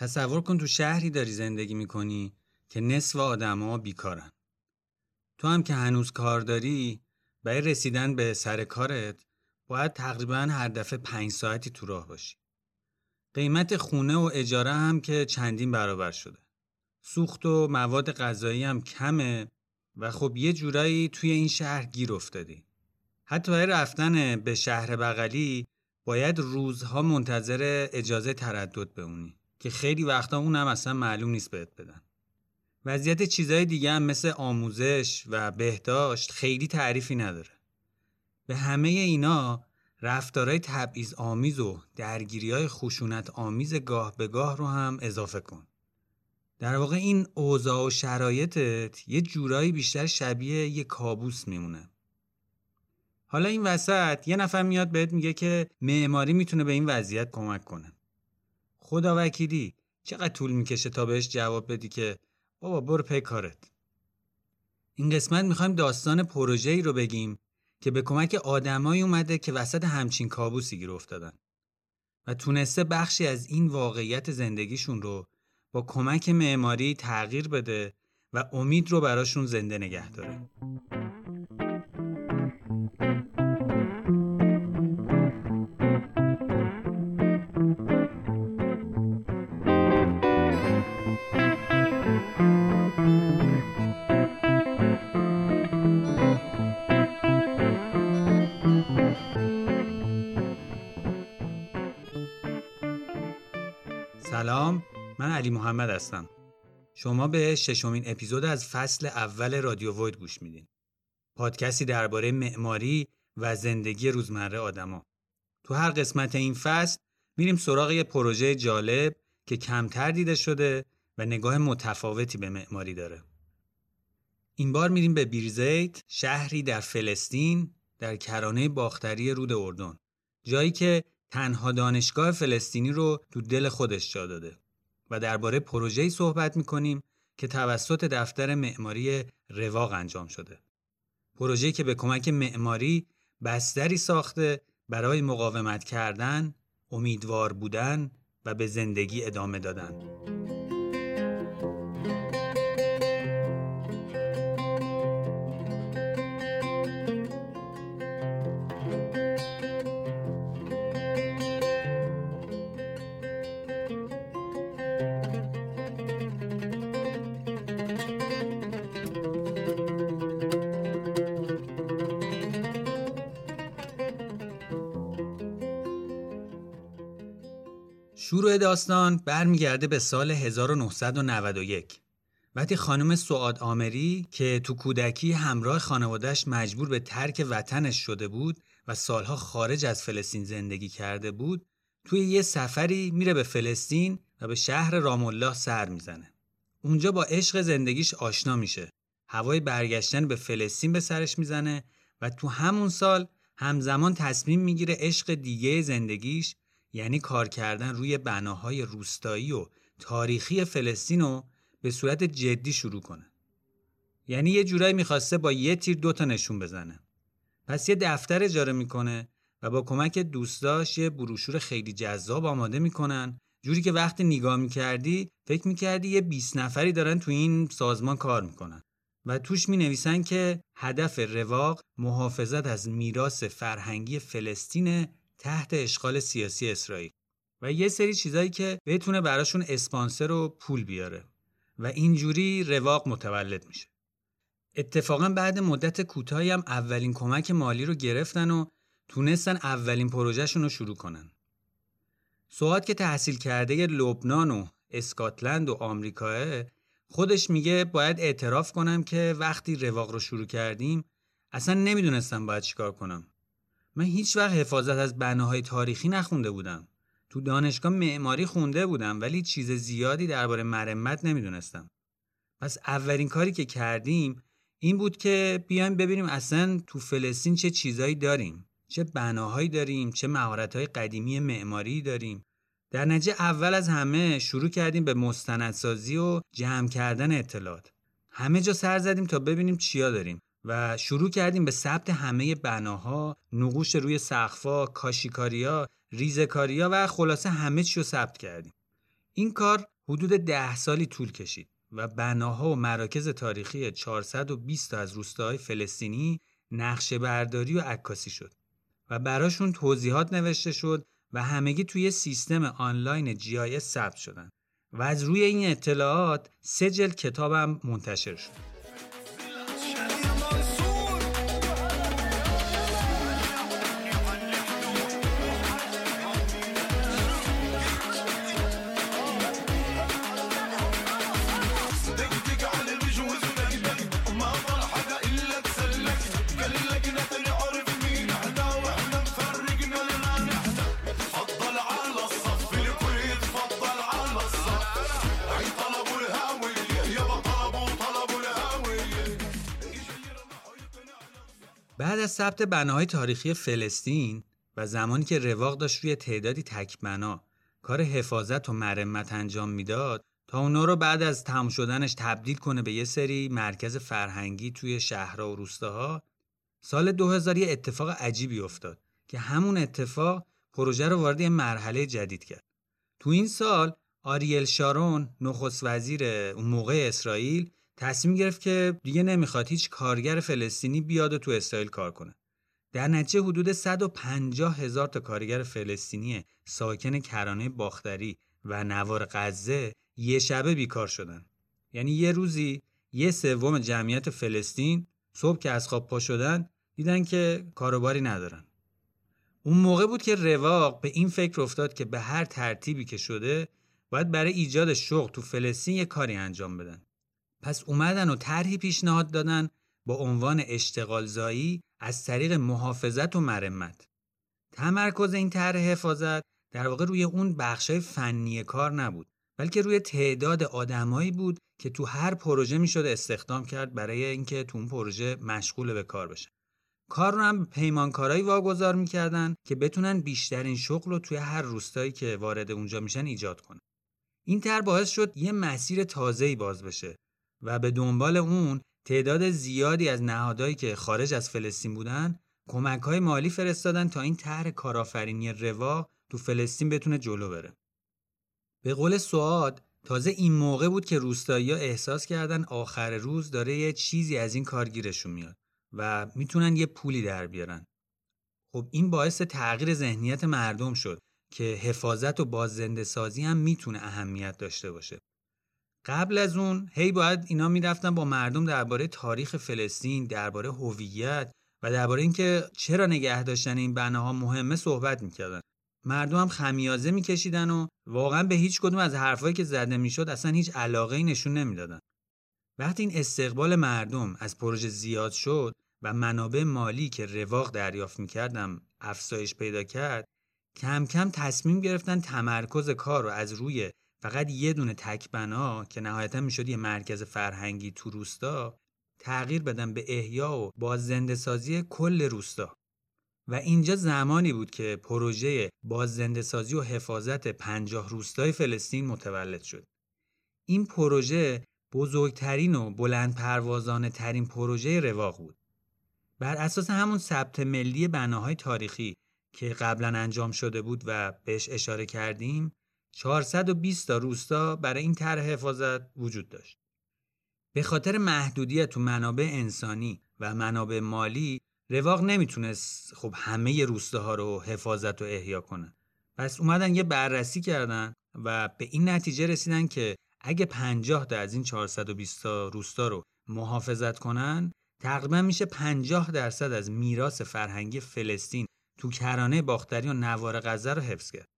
تصور کن تو شهری داری زندگی می‌کنی که نصف آدما بیکارن. تو هم که هنوز کار داری برای رسیدن به سر کارت باید تقریبا هر دفعه پنج ساعتی تو راه باشی. قیمت خونه و اجاره هم که چندین برابر شده. سوخت و مواد غذایی هم کمه و خب یه جورایی توی این شهر گیر افتادی. حتی برای رفتن به شهر بغلی باید روزها منتظر اجازه تردد بمونی که خیلی وقتا اونم اصلا معلوم نیست بهت بدن. وضعیت چیزهای دیگه هم مثل آموزش و بهداشت خیلی تعریفی نداره. به همه اینا رفتارهای تبعیض آمیز و درگیری های خشونت آمیز گاه به گاه رو هم اضافه کن. در واقع این اوضاع و شرایطت یه جورایی بیشتر شبیه یه کابوس میمونه. حالا این وسط یه نفر میاد بهت میگه که معماری می‌تونه به این وضعیت کمک کنه. خدا وکیلی چقدر طول می‌کشه تا بهش جواب بدی که بابا برو پی کارت. این قسمت می‌خوایم داستان پروژه‌ای رو بگیم که به کمک آدمایی اومده که وسط همچین کابوسی گیر افتادن و تونسته بخشی از این واقعیت زندگیشون رو با کمک معماری تغییر بده و امید رو براشون زنده نگه داره. من علی محمد هستم. شما به ششمین اپیزود از فصل اول رادیو وید گوش میدین. پادکستی درباره معماری و زندگی روزمره آدما. تو هر قسمت این فصل میریم سراغ یه پروژه جالب که کمتر دیده شده و نگاه متفاوتی به معماری داره. این بار میریم به بیرزیت شهری در فلسطین در کرانه باختری رود اردن. جایی که تنها دانشگاه فلسطینی رو تو دل خودش جا داده. و درباره پروژه‌ای صحبت می‌کنیم که توسط دفتر معماری رواق انجام شده. پروژه‌ای که به کمک معماری بستری ساخته برای مقاومت کردن، امیدوار بودن و به زندگی ادامه دادن. شروع داستان برمیگرده به سال 1991 وقتی خانم سعاد آمری که تو کودکی همراه خانوادهش مجبور به ترک وطنش شده بود و سالها خارج از فلسطین زندگی کرده بود توی یه سفری میره به فلسطین و به شهر رام الله سر می‌زنه. اونجا با عشق زندگیش آشنا میشه. هوای برگشتن به فلسطین به سرش می‌زنه و تو همون سال همزمان تصمیم می‌گیره عشق دیگه زندگیش یعنی کار کردن روی بناهای روستایی و تاریخی فلسطین رو به صورت جدی شروع کنه. یعنی یه جورایی می‌خواسته با یه تیر دوتا نشون بزنه. پس یه دفتر اجاره می‌کنه و با کمک دوستاش یه بروشور خیلی جذاب آماده می‌کنن جوری که وقتی نگاه می‌کردی فکر می‌کردی یه 20 نفری دارن تو این سازمان کار می‌کنن و توش می نویسن که هدف رواق محافظت از میراث فرهنگی فلسطین تحت اشغال سیاسی اسرائیل و یه سری چیزایی که بتونه براشون اسپانسر و پول بیاره و اینجوری رواق متولد میشه. اتفاقا بعد مدت کوتاهی هم اولین کمک مالی رو گرفتن و تونستن اولین پروژهشون رو شروع کنن. سواد که تحصیل کرده لبنان و اسکاتلند و آمریکاه خودش میگه باید اعتراف کنم که وقتی رواق رو شروع کردیم اصلا نمی‌دونستم باید چیکار کنم. من هیچ وقت حفاظت از بناهای تاریخی نخونده بودم. تو دانشگاه معماری خونده بودم ولی چیز زیادی درباره مرمت نمی‌دونستم. پس اولین کاری که کردیم این بود که بیایم ببینیم اصلا تو فلسطین چه چیزایی داریم. چه بناهایی داریم، چه مهارت‌های قدیمی معماری داریم. در نتیجه اول از همه شروع کردیم به مستندسازی و جمع کردن اطلاعات. همه جا سر زدیم تا ببینیم چیا داریم. و شروع کردیم به ثبت همه بناها، نقوش روی سقفا، کاشیکاریا، ریزکاریا و خلاصه همه چی رو ثبت کردیم. این کار حدود ده سالی طول کشید و بناها و مراکز تاریخی 420 از روستاهای فلسطینی نقشه برداری و عکاسی شد و براشون توضیحات نوشته شد و همگی توی سیستم آنلاین GIS ثبت شدن و از روی این اطلاعات سه جلد کتابم منتشر شد بعد از ثبت بناهای تاریخی فلسطین و زمانی که رواق داشت روی تعدادی تکبنا کار حفاظت و مرمت انجام می‌داد تا اونا رو بعد از تمام شدنش تبدیل کنه به یه سری مرکز فرهنگی توی شهرها و روستاها سال 2000 یه اتفاق عجیبی افتاد که همون اتفاق پروژه رو وارد یه مرحله جدید کرد. تو این سال آریل شارون نخست وزیر اون موقع اسرائیل تصمیم گرفت که دیگه نمی‌خواد هیچ کارگر فلسطینی بیاد و تو اسرائیل کار کنه. در نتیجه حدود 150 هزار تا کارگر فلسطینی ساکن کرانه باختری و نوار غزه یه شبه بیکار شدن. یعنی یه روزی یه سوم جمعیت فلسطین صبح که از خواب پا شدن دیدن که کاروباری ندارن. اون موقع بود که رواق به این فکر افتاد که به هر ترتیبی که شده باید برای ایجاد شغل تو فلسطین یه کاری انجام بدن. پس اومدن و طرحی پیشنهاد دادن با عنوان اشتغال زایی از طریق محافظت و مرمت. تمرکز این طرح حفاظت در واقع روی اون بخشای فنی کار نبود بلکه روی تعداد آدمایی بود که تو هر پروژه می‌شد استخدام کرد برای اینکه تو اون پروژه مشغول به کار بشن. کار رو هم پیمانکارایی واگذار می‌کردن که بتونن بیشترین شغل رو توی هر روستایی که وارد اونجا میشن ایجاد کنن. این طرح باعث شد یه مسیر تازه‌ای باز بشه و به دنبال اون تعداد زیادی از نهادهایی که خارج از فلسطین بودن کمک های مالی فرستادن تا این طرح کارآفرینی روا تو فلسطین بتونه جلو بره. به قول سواد تازه این موقع بود که روستایی احساس کردن آخر روز داره یه چیزی از این کارگیرشون میاد و می‌تونن یه پولی در بیارن. خب این باعث تغییر ذهنیت مردم شد که حفاظت و باززنده سازی هم می‌تونه اهمیت داشته باشه. قبل از اون هی باید اینا می‌رفتن با مردم درباره تاریخ فلسطین درباره هویت و درباره اینکه چرا نگه داشتن این بناها مهمه صحبت می‌کردن. مردم هم خمیازه میکشیدن و واقعا به هیچ کدوم از حرفایی که زده می‌شد اصلا هیچ علاقه ای نشون نمی‌دادن. وقتی این استقبال مردم از پروژه زیاد شد و منابع مالی که رواق دریافت می‌کردم افزایش پیدا کرد کم کم تصمیم گرفتن تمرکز کار رو از روی فقط یه دونه تک بنا که نهایتا می‌شد یه مرکز فرهنگی تو روستا تغییر بدن به احیا و باززنده سازی کل روستا. و اینجا زمانی بود که پروژه باززنده سازی و حفاظت پنجاه روستای فلسطین متولد شد. این پروژه بزرگترین و بلند پروازانه ترین پروژه رواق بود. بر اساس همون ثبت ملی بناهای تاریخی که قبلا انجام شده بود و بهش اشاره کردیم 420 تا روستا برای این طرح حفاظت وجود داشت. به خاطر محدودیت تو منابع انسانی و منابع مالی رواق نمی‌تونست خب همه روستاها رو حفاظت و احیا کنه. پس اومدن یه بررسی کردن و به این نتیجه رسیدن که اگه 50 تا از این 420 تا روستا رو محافظت کنن تقریبا میشه 50 درصد از میراث فرهنگی فلسطین تو کرانه باختری و نوار غزه رو حفظ کرد.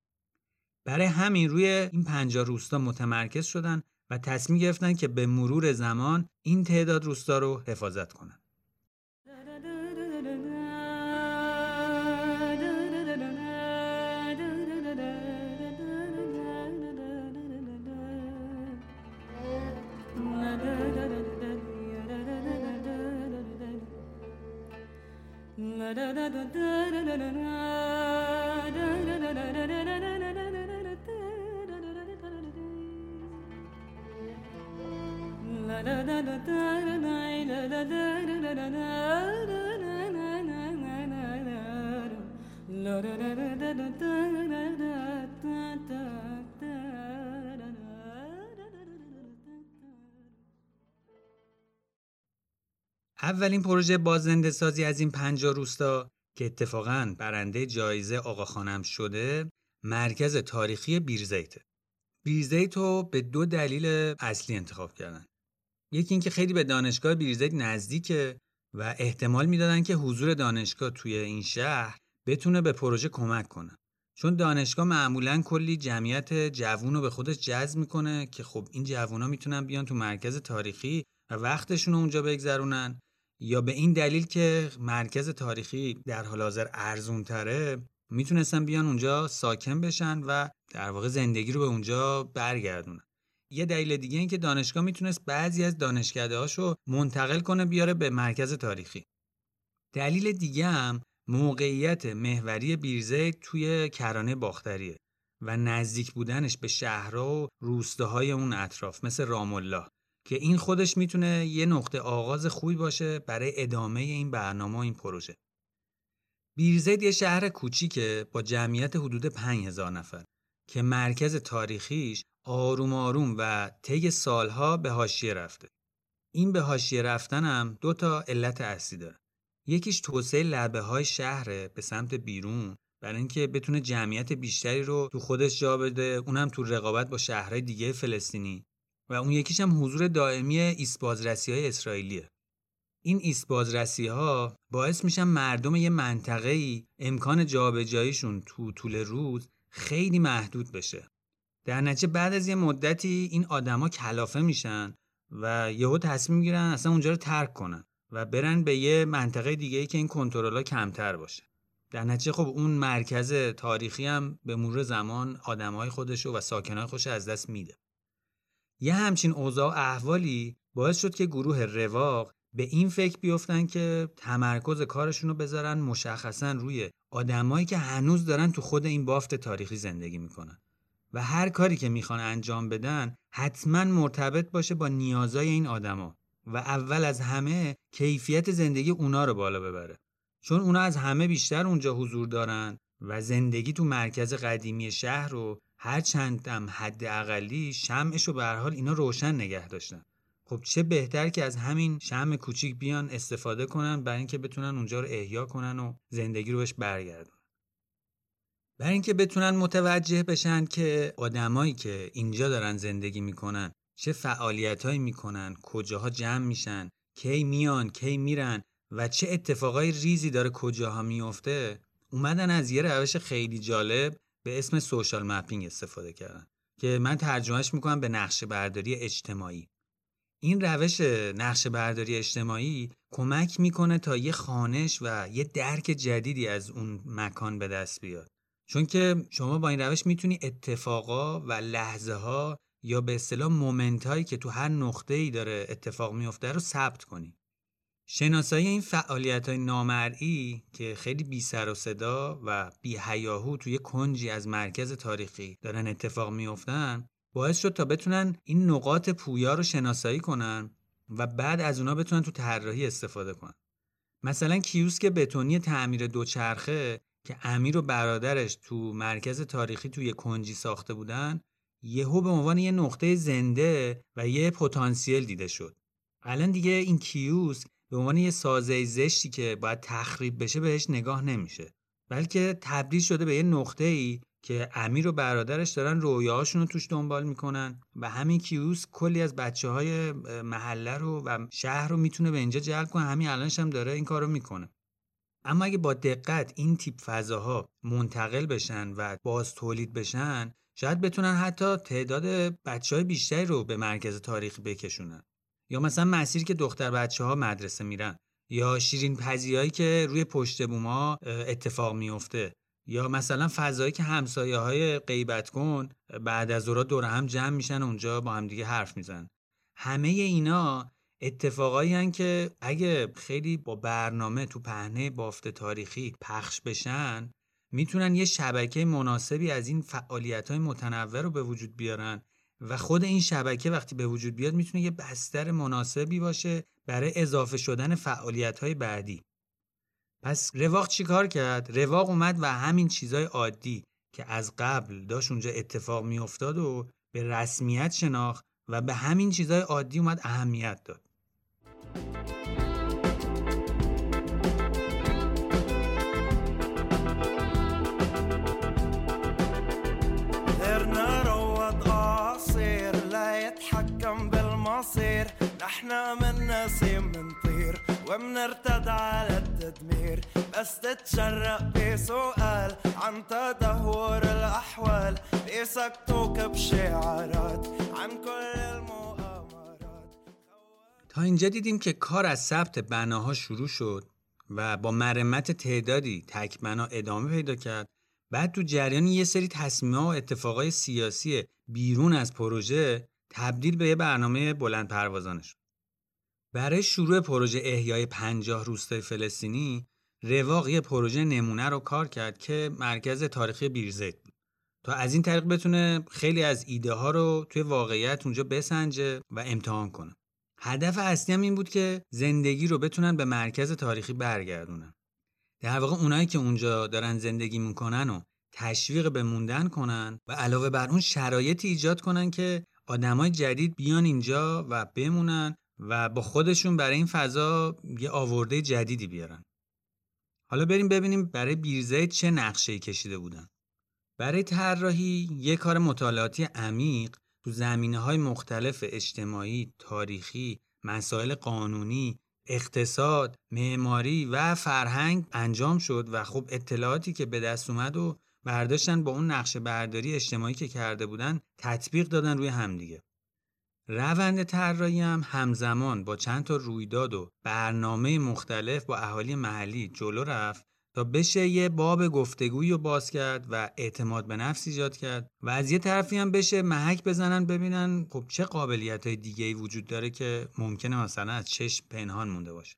برای همین روی این پنجاه روستا متمرکز شدند و تصمیم گرفتن که به مرور زمان این تعداد روستا رو حفاظت کنند. اولین پروژه بازنده سازی از این پنجا روستا که اتفاقا برنده جایزه آقاخانم شده مرکز تاریخی بیرزیته. بیرزیت رو به دو دلیل اصلی انتخاب کردن. یکی اینکه خیلی به دانشگاه بیرزیت نزدیکه و احتمال می‌دادن که حضور دانشگاه توی این شهر بتونه به پروژه کمک کنه. چون دانشگاه معمولا کلی جمعیت جوون رو به خودش جذب می‌کنه که خب این جوونا می‌تونن بیان تو مرکز تاریخی و وقتشون رو اونجا بگذرونن یا به این دلیل که مرکز تاریخی در حال حاضر ارزون تره می‌تونستن بیان اونجا ساکن بشن و در واقع زندگی رو به اونجا برگردونن یه دلیل دیگه این که دانشگاه می‌تونست بعضی از دانشکده هاشو منتقل کنه بیاره به مرکز تاریخی دلیل دیگه هم موقعیت محوری بیرزه توی کرانه باختریه و نزدیک بودنش به شهرها و روستاهای اون اطراف مثل رام الله که این خودش می‌تونه یه نقطه آغاز خوبی باشه برای ادامه این برنامه و این پروژه. بیرزید یه شهر کوچیکه با جمعیت حدود 5000 نفر که مرکز تاریخیش آروم آروم و طی سالها به حاشیه رفته. این به حاشیه رفتن هم دو تا علت اصلی داره. یکیش توسعه لبه های شهره به سمت بیرون برای اینکه بتونه جمعیت بیشتری رو تو خودش جا بده اونم تو رقابت با شهرهای دیگه فلسطینی و اون یکیش هم حضور دائمی ایسبازرسی های اسرائیلیه. این ایسبازرسی ها باعث میشن مردم یه منطقه ای امکان جابجاییشون تو طول روز خیلی محدود بشه. در نتیجه بعد از یه مدتی این آدما کلافه میشن و یهو تصمیم می‌گیرن اصلا اونجا رو ترک کنن و برن به یه منطقه دیگه ای که این کنترل کمتر باشه. در نتیجه خب اون مرکز تاریخی هم به مرور زمان آدمای خودشو و ساکنای خوش از دست میده. یه همچین اوضاع احوالی باعث شد که گروه رواق به این فکر بیفتن که تمرکز کارشون رو بذارن مشخصا روی آدمایی که هنوز دارن تو خود این بافت تاریخی زندگی می‌کنن و هر کاری که می‌خوان انجام بدن حتما مرتبط باشه با نیازای این آدما و اول از همه کیفیت زندگی اونا رو بالا ببره. چون اونا از همه بیشتر اونجا حضور دارن و زندگی تو مرکز قدیمی شهر رو هر چندم حد اقلی شمعش رو به حال اینا روشن نگه داشتن. خب چه بهتر که از همین شمع کوچیک بیان استفاده کنن برای اینکه بتونن اونجا رو احیا کنن و زندگی رو بهش برگردونن برای اینکه بتونن متوجه بشن که آدمایی که اینجا دارن زندگی می‌کنن چه فعالیتهایی می‌کنن کجاها جمع میشن کی میان کی میرن و چه اتفاقای ریزی داره کجاها میفته اومدن از یه روش خیلی جالب به اسم سوشال مپینگ استفاده کردن که من ترجمهش می‌کنم به نقشه برداری اجتماعی. این روش نقشه برداری اجتماعی کمک می‌کنه تا یه خانش و یه درک جدیدی از اون مکان به دست بیاد. چون که شما با این روش می‌تونی اتفاقا و لحظه ها یا به اصطلاح مومنت هایی که تو هر نقطه ای داره اتفاق میفته رو ثبت کنی. شناسایی این فعالیت های نامرئی که خیلی بی سر و صدا و بی هیاهو توی کنجی از مرکز تاریخی دارن اتفاق میافتن باعث شد تا بتونن این نقاط پویا رو شناسایی کنن و بعد از اونا بتونن تو طراحی استفاده کنن. مثلا کیوسک بتونی تعمیر دوچرخه که امیر و برادرش تو مرکز تاریخی توی کنجی ساخته بودن یهو به عنوان یه نقطه زنده و یه پتانسیل دیده شد. الان دیگه این کیوسک به عنوان یه سازه زشتی که باید تخریب بشه بهش نگاه نمیشه. بلکه تبدیل شده به یه نقطه ای که امیر و برادرش دارن رویاهاشون رو توش دنبال می‌کنن و همین کیوس کلی از بچه های محله رو و شهر رو می‌تونه به اینجا جلب کنه. همین الانش هم داره این کارو می‌کنه. اما اگه با دقت این تیپ فضاها منتقل بشن و باز تولید بشن شاید بتونن حتی تعداد بچه های بیشتری رو به مرکز تاریخی بکشونن. یا مثلا مسیر که دختر بچه ها مدرسه میرن. یا شیرین پذیایی که روی پشت بوما اتفاق میفته یا مثلا فضایی که همسایه های غیبت کن بعد از اورا دور هم جمع میشن اونجا با هم دیگه حرف میزن همه اینا اتفاقایی هن که اگه خیلی با برنامه تو پهنه بافت تاریخی پخش بشن می‌تونن یه شبکه مناسبی از این فعالیت های متنوع رو به وجود بیارن و خود این شبکه وقتی به وجود بیاد می‌تونه یه بستر مناسبی باشه برای اضافه شدن فعالیت های بعدی. پس رواق چیکار کرد؟ رواق اومد و همین چیزای عادی که از قبل داشت اونجا اتفاق میافتاد و به رسمیت شناخت و به همین چیزای عادی اومد اهمیت داد. غيرنا روض أعصير لا يتحكم بالمصير. نحنا من نسيم منطير ومنرتد على التدمير. بس تتشرق بسؤال عن تدهور الأحوال. بيسكتوك بشعارات عن كل الموضوع تا اینجا دیدیم که کار از ثبت بناها شروع شد و با مرمت تعدادی تک بنا ادامه پیدا کرد. بعد تو جریان یه سری تصمیم و اتفاقای سیاسی بیرون از پروژه تبدیل به یه برنامه بلند پروازانش برای شروع پروژه احیای 50 روستای فلسطینی رواق یه پروژه نمونه رو کار کرد که مرکز تاریخی بیرزیت بود. تا از این طریق بتونه خیلی از ایده ها رو توی واقعیت اونجا بسنجه و امتحان کنه. هدف اصلی هم این بود که زندگی رو بتونن به مرکز تاریخی برگردونن در واقع اونایی که اونجا دارن زندگی می‌کنن و تشویق به موندن کنن و علاوه بر اون شرایطی ایجاد کنن که آدمای جدید بیان اینجا و بمونن و با خودشون برای این فضا یه آورده جدیدی بیارن. حالا بریم ببینیم برای بیرزید چه نقشه‌ای کشیده بودن. برای طراحی یه کار مطالعاتی عمیق تو زمینه های مختلف اجتماعی، تاریخی، مسائل قانونی، اقتصاد، معماری و فرهنگ انجام شد و خب اطلاعاتی که به دست اومد و برداشتن با اون نقشه برداری اجتماعی که کرده بودن تطبیق دادن روی همدیگه. روند طراحی هم همزمان با چند تا رویداد و برنامه مختلف با اهالی محلی جلو رفت تا بشه یه باب گفتگویی رو باز کرد و اعتماد به نفس ایجاد کرد و از یه طرفی هم بشه محک بزنن ببینن خب چه قابلیت های دیگه ای وجود داره که ممکنه مثلا از چشم پنهان مونده باشه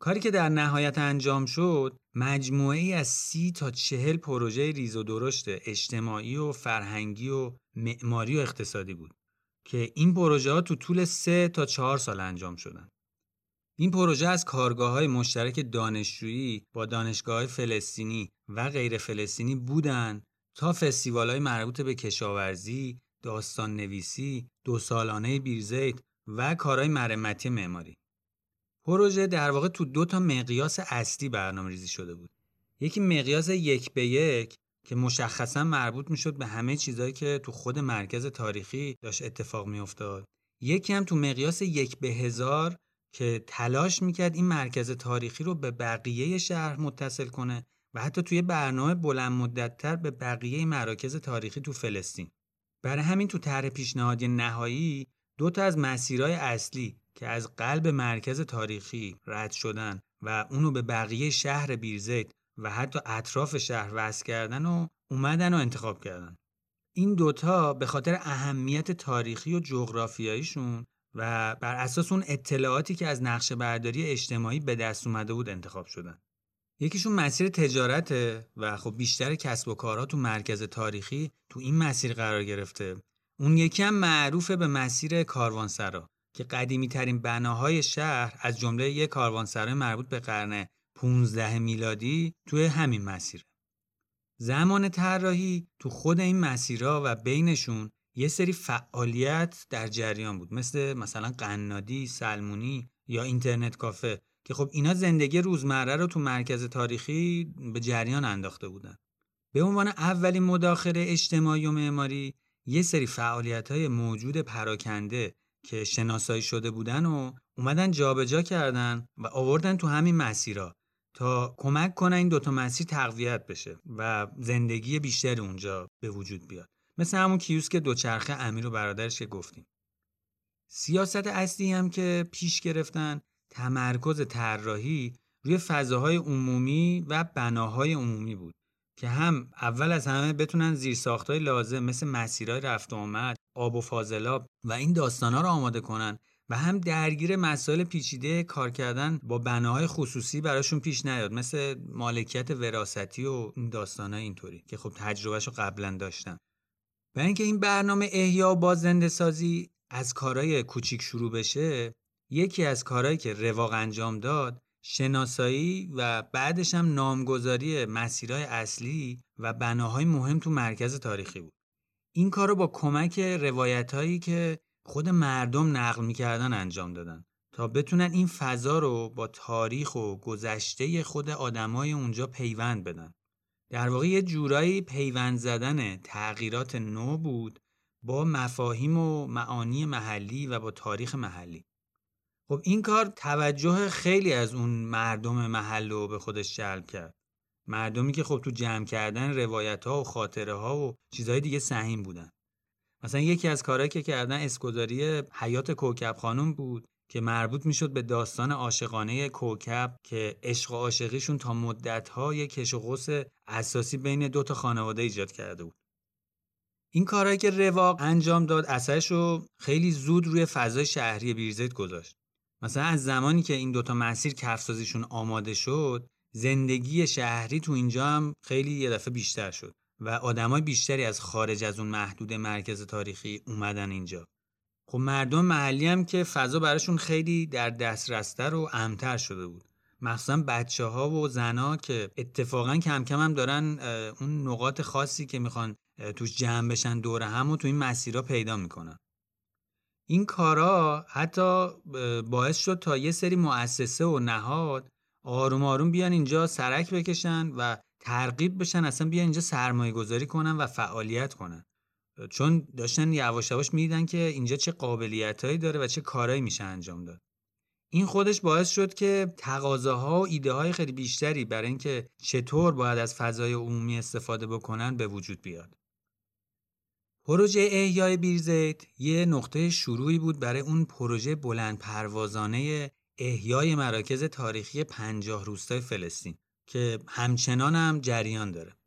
کاری که در نهایت انجام شد مجموعه از سی تا چهل پروژه ریز و درشت اجتماعی و فرهنگی و معماری و اقتصادی بود که این پروژه ها تو طول سه تا چهار سال انجام شدن. این پروژه از کارگاه های مشترک دانشجویی با دانشگاه های فلسطینی و غیر فلسطینی بودن تا فستیوال های مربوط به کشاورزی، داستان نویسی، دو سالانه بیرزیت و کارهای مرمتی معماری. پروژه در واقع تو دو تا مقیاس اصلی برنامه ریزی شده بود. یکی مقیاس یک به یک که مشخصا مربوط می‌شد به همه چیزهایی که تو خود مرکز تاریخی داشت اتفاق میافتاد. یکی هم تو مقیاس یک به هزار که تلاش می‌کرد این مرکز تاریخی رو به بقیه شهر متصل کنه و حتی توی برنامه بلند مدتتر به بقیه مراکز تاریخی تو فلسطین. برای همین تو طرح پیشنهادی نهایی دو تا از مسیرهای اصلی که از قلب مرکز تاریخی رد شدن و اونو به بقیه شهر بیرزیت و حتی اطراف شهر وصل کردن و اومدن و انتخاب کردن. این دوتا به خاطر اهمیت تاریخی و جغرافیاییشون و بر اساس اون اطلاعاتی که از نقشه برداری اجتماعی به دست اومده بود انتخاب شدن. یکیشون مسیر تجارته و خب بیشتر کسب و کارها تو مرکز تاریخی تو این مسیر قرار گرفته. اون یکی هم معروف به مسیر کاروانسرا که قدیمی ترین بناهای شهر از جمله یک کاروانسرای مربوط به قرن 15 میلادی توی همین مسیره. زمان طراحی تو خود این مسیرها و بینشون یه سری فعالیت در جریان بود مثل مثلا قنادی، سلمونی یا اینترنت کافه که خب اینا زندگی روزمره رو تو مرکز تاریخی به جریان انداخته بودن. به عنوان اولین مداخله اجتماعی و معماری یه سری فعالیت های موجود پراکنده که شناسایی شده بودن و اومدن جابجا کردن و آوردن تو همین مسیرها تا کمک کنن این دوتا مسیر تقویت بشه و زندگی بیشتر اونجا به وجود بیاد مثل همون کیوسک دوچرخه امیر و برادرش که گفتیم. سیاست اصلی هم که پیش گرفتن تمرکز طراحی روی فضاهای عمومی و بناهای عمومی بود که هم اول از همه بتونن زیرساختهای لازم مثل مسیرهای رفت و آمد آب و فاضلاب و این داستانا رو آماده کنن و هم درگیر مسائل پیچیده کار کردن با بناهای خصوصی براشون پیش نیاد مثل مالکیت وراستی و این داستانه اینطوری که خب تجربهش رو قبلا داشتن. و اینکه این برنامه احیا و بازنده سازی از کارهای کوچیک شروع بشه یکی از کارهایی که رواق انجام داد شناسایی و بعدش هم نامگذاری مسیرهای اصلی و بناهای مهم تو مرکز تاریخی بود این کار رو با کمک روایت هایی که خود مردم نقل می‌کردن انجام دادن تا بتونن این فضا رو با تاریخ و گذشته خود آدمای اونجا پیوند بدن. در واقع یه جورایی پیوند زدن تغییرات نو بود با مفاهیم و معانی محلی و با تاریخ محلی. خب این کار توجه خیلی از اون مردم محل رو به خودش جلب کرد. مردمی که خب تو جمع کردن روایت ها و خاطره ها و چیزهای دیگه سهیم بودن. مثلا یکی از کارهایی که کردن اسکوداری حیات کوکب خانم بود. که مربوط می‌شد به داستان عاشقانه کوکب که عشق و عاشقیشون تا مدتها یک کش و قوس اساسی بین دو تا خانواده ایجاد کرده بود. این کارهایی که رواق انجام داد اثرش رو خیلی زود روی فضای شهری بیرزیت گذاشت. مثلا از زمانی که این دوتا مسیر کفسازیشون آماده شد زندگی شهری تو اینجا هم خیلی یه دفعه بیشتر شد و آدمای بیشتری از خارج از اون محدود مرکز تاریخی اومدن اینجا. خب مردم محلی هم که فضا براشون خیلی در دسترستر و امتر شده بود. مخصوصا بچه ها و زنا که اتفاقا کم کم هم دارن اون نقاط خاصی که می‌خوان توش جمع بشن دوره هم و تو این مسیرها پیدا می‌کنن. این کارا حتی باعث شد تا یه سری مؤسسه و نهاد آروم آروم بیان اینجا سرک بکشن و ترغیب بشن اصلا بیان اینجا سرمایه گذاری کنن و فعالیت کنن. چون داشتن یواش یواش می‌دیدن که اینجا چه قابلیتهایی داره و چه کارهایی میشه انجام داد این خودش باعث شد که تقاضاها و ایده های خیلی بیشتری برای اینکه چطور باید از فضای عمومی استفاده بکنن به وجود بیاد پروژه احیای بیرزیت یه نقطه شروعی بود برای اون پروژه بلند پروازانه احیای مراکز تاریخی پنجاه روستای فلسطین که همچنان هم جریان داره.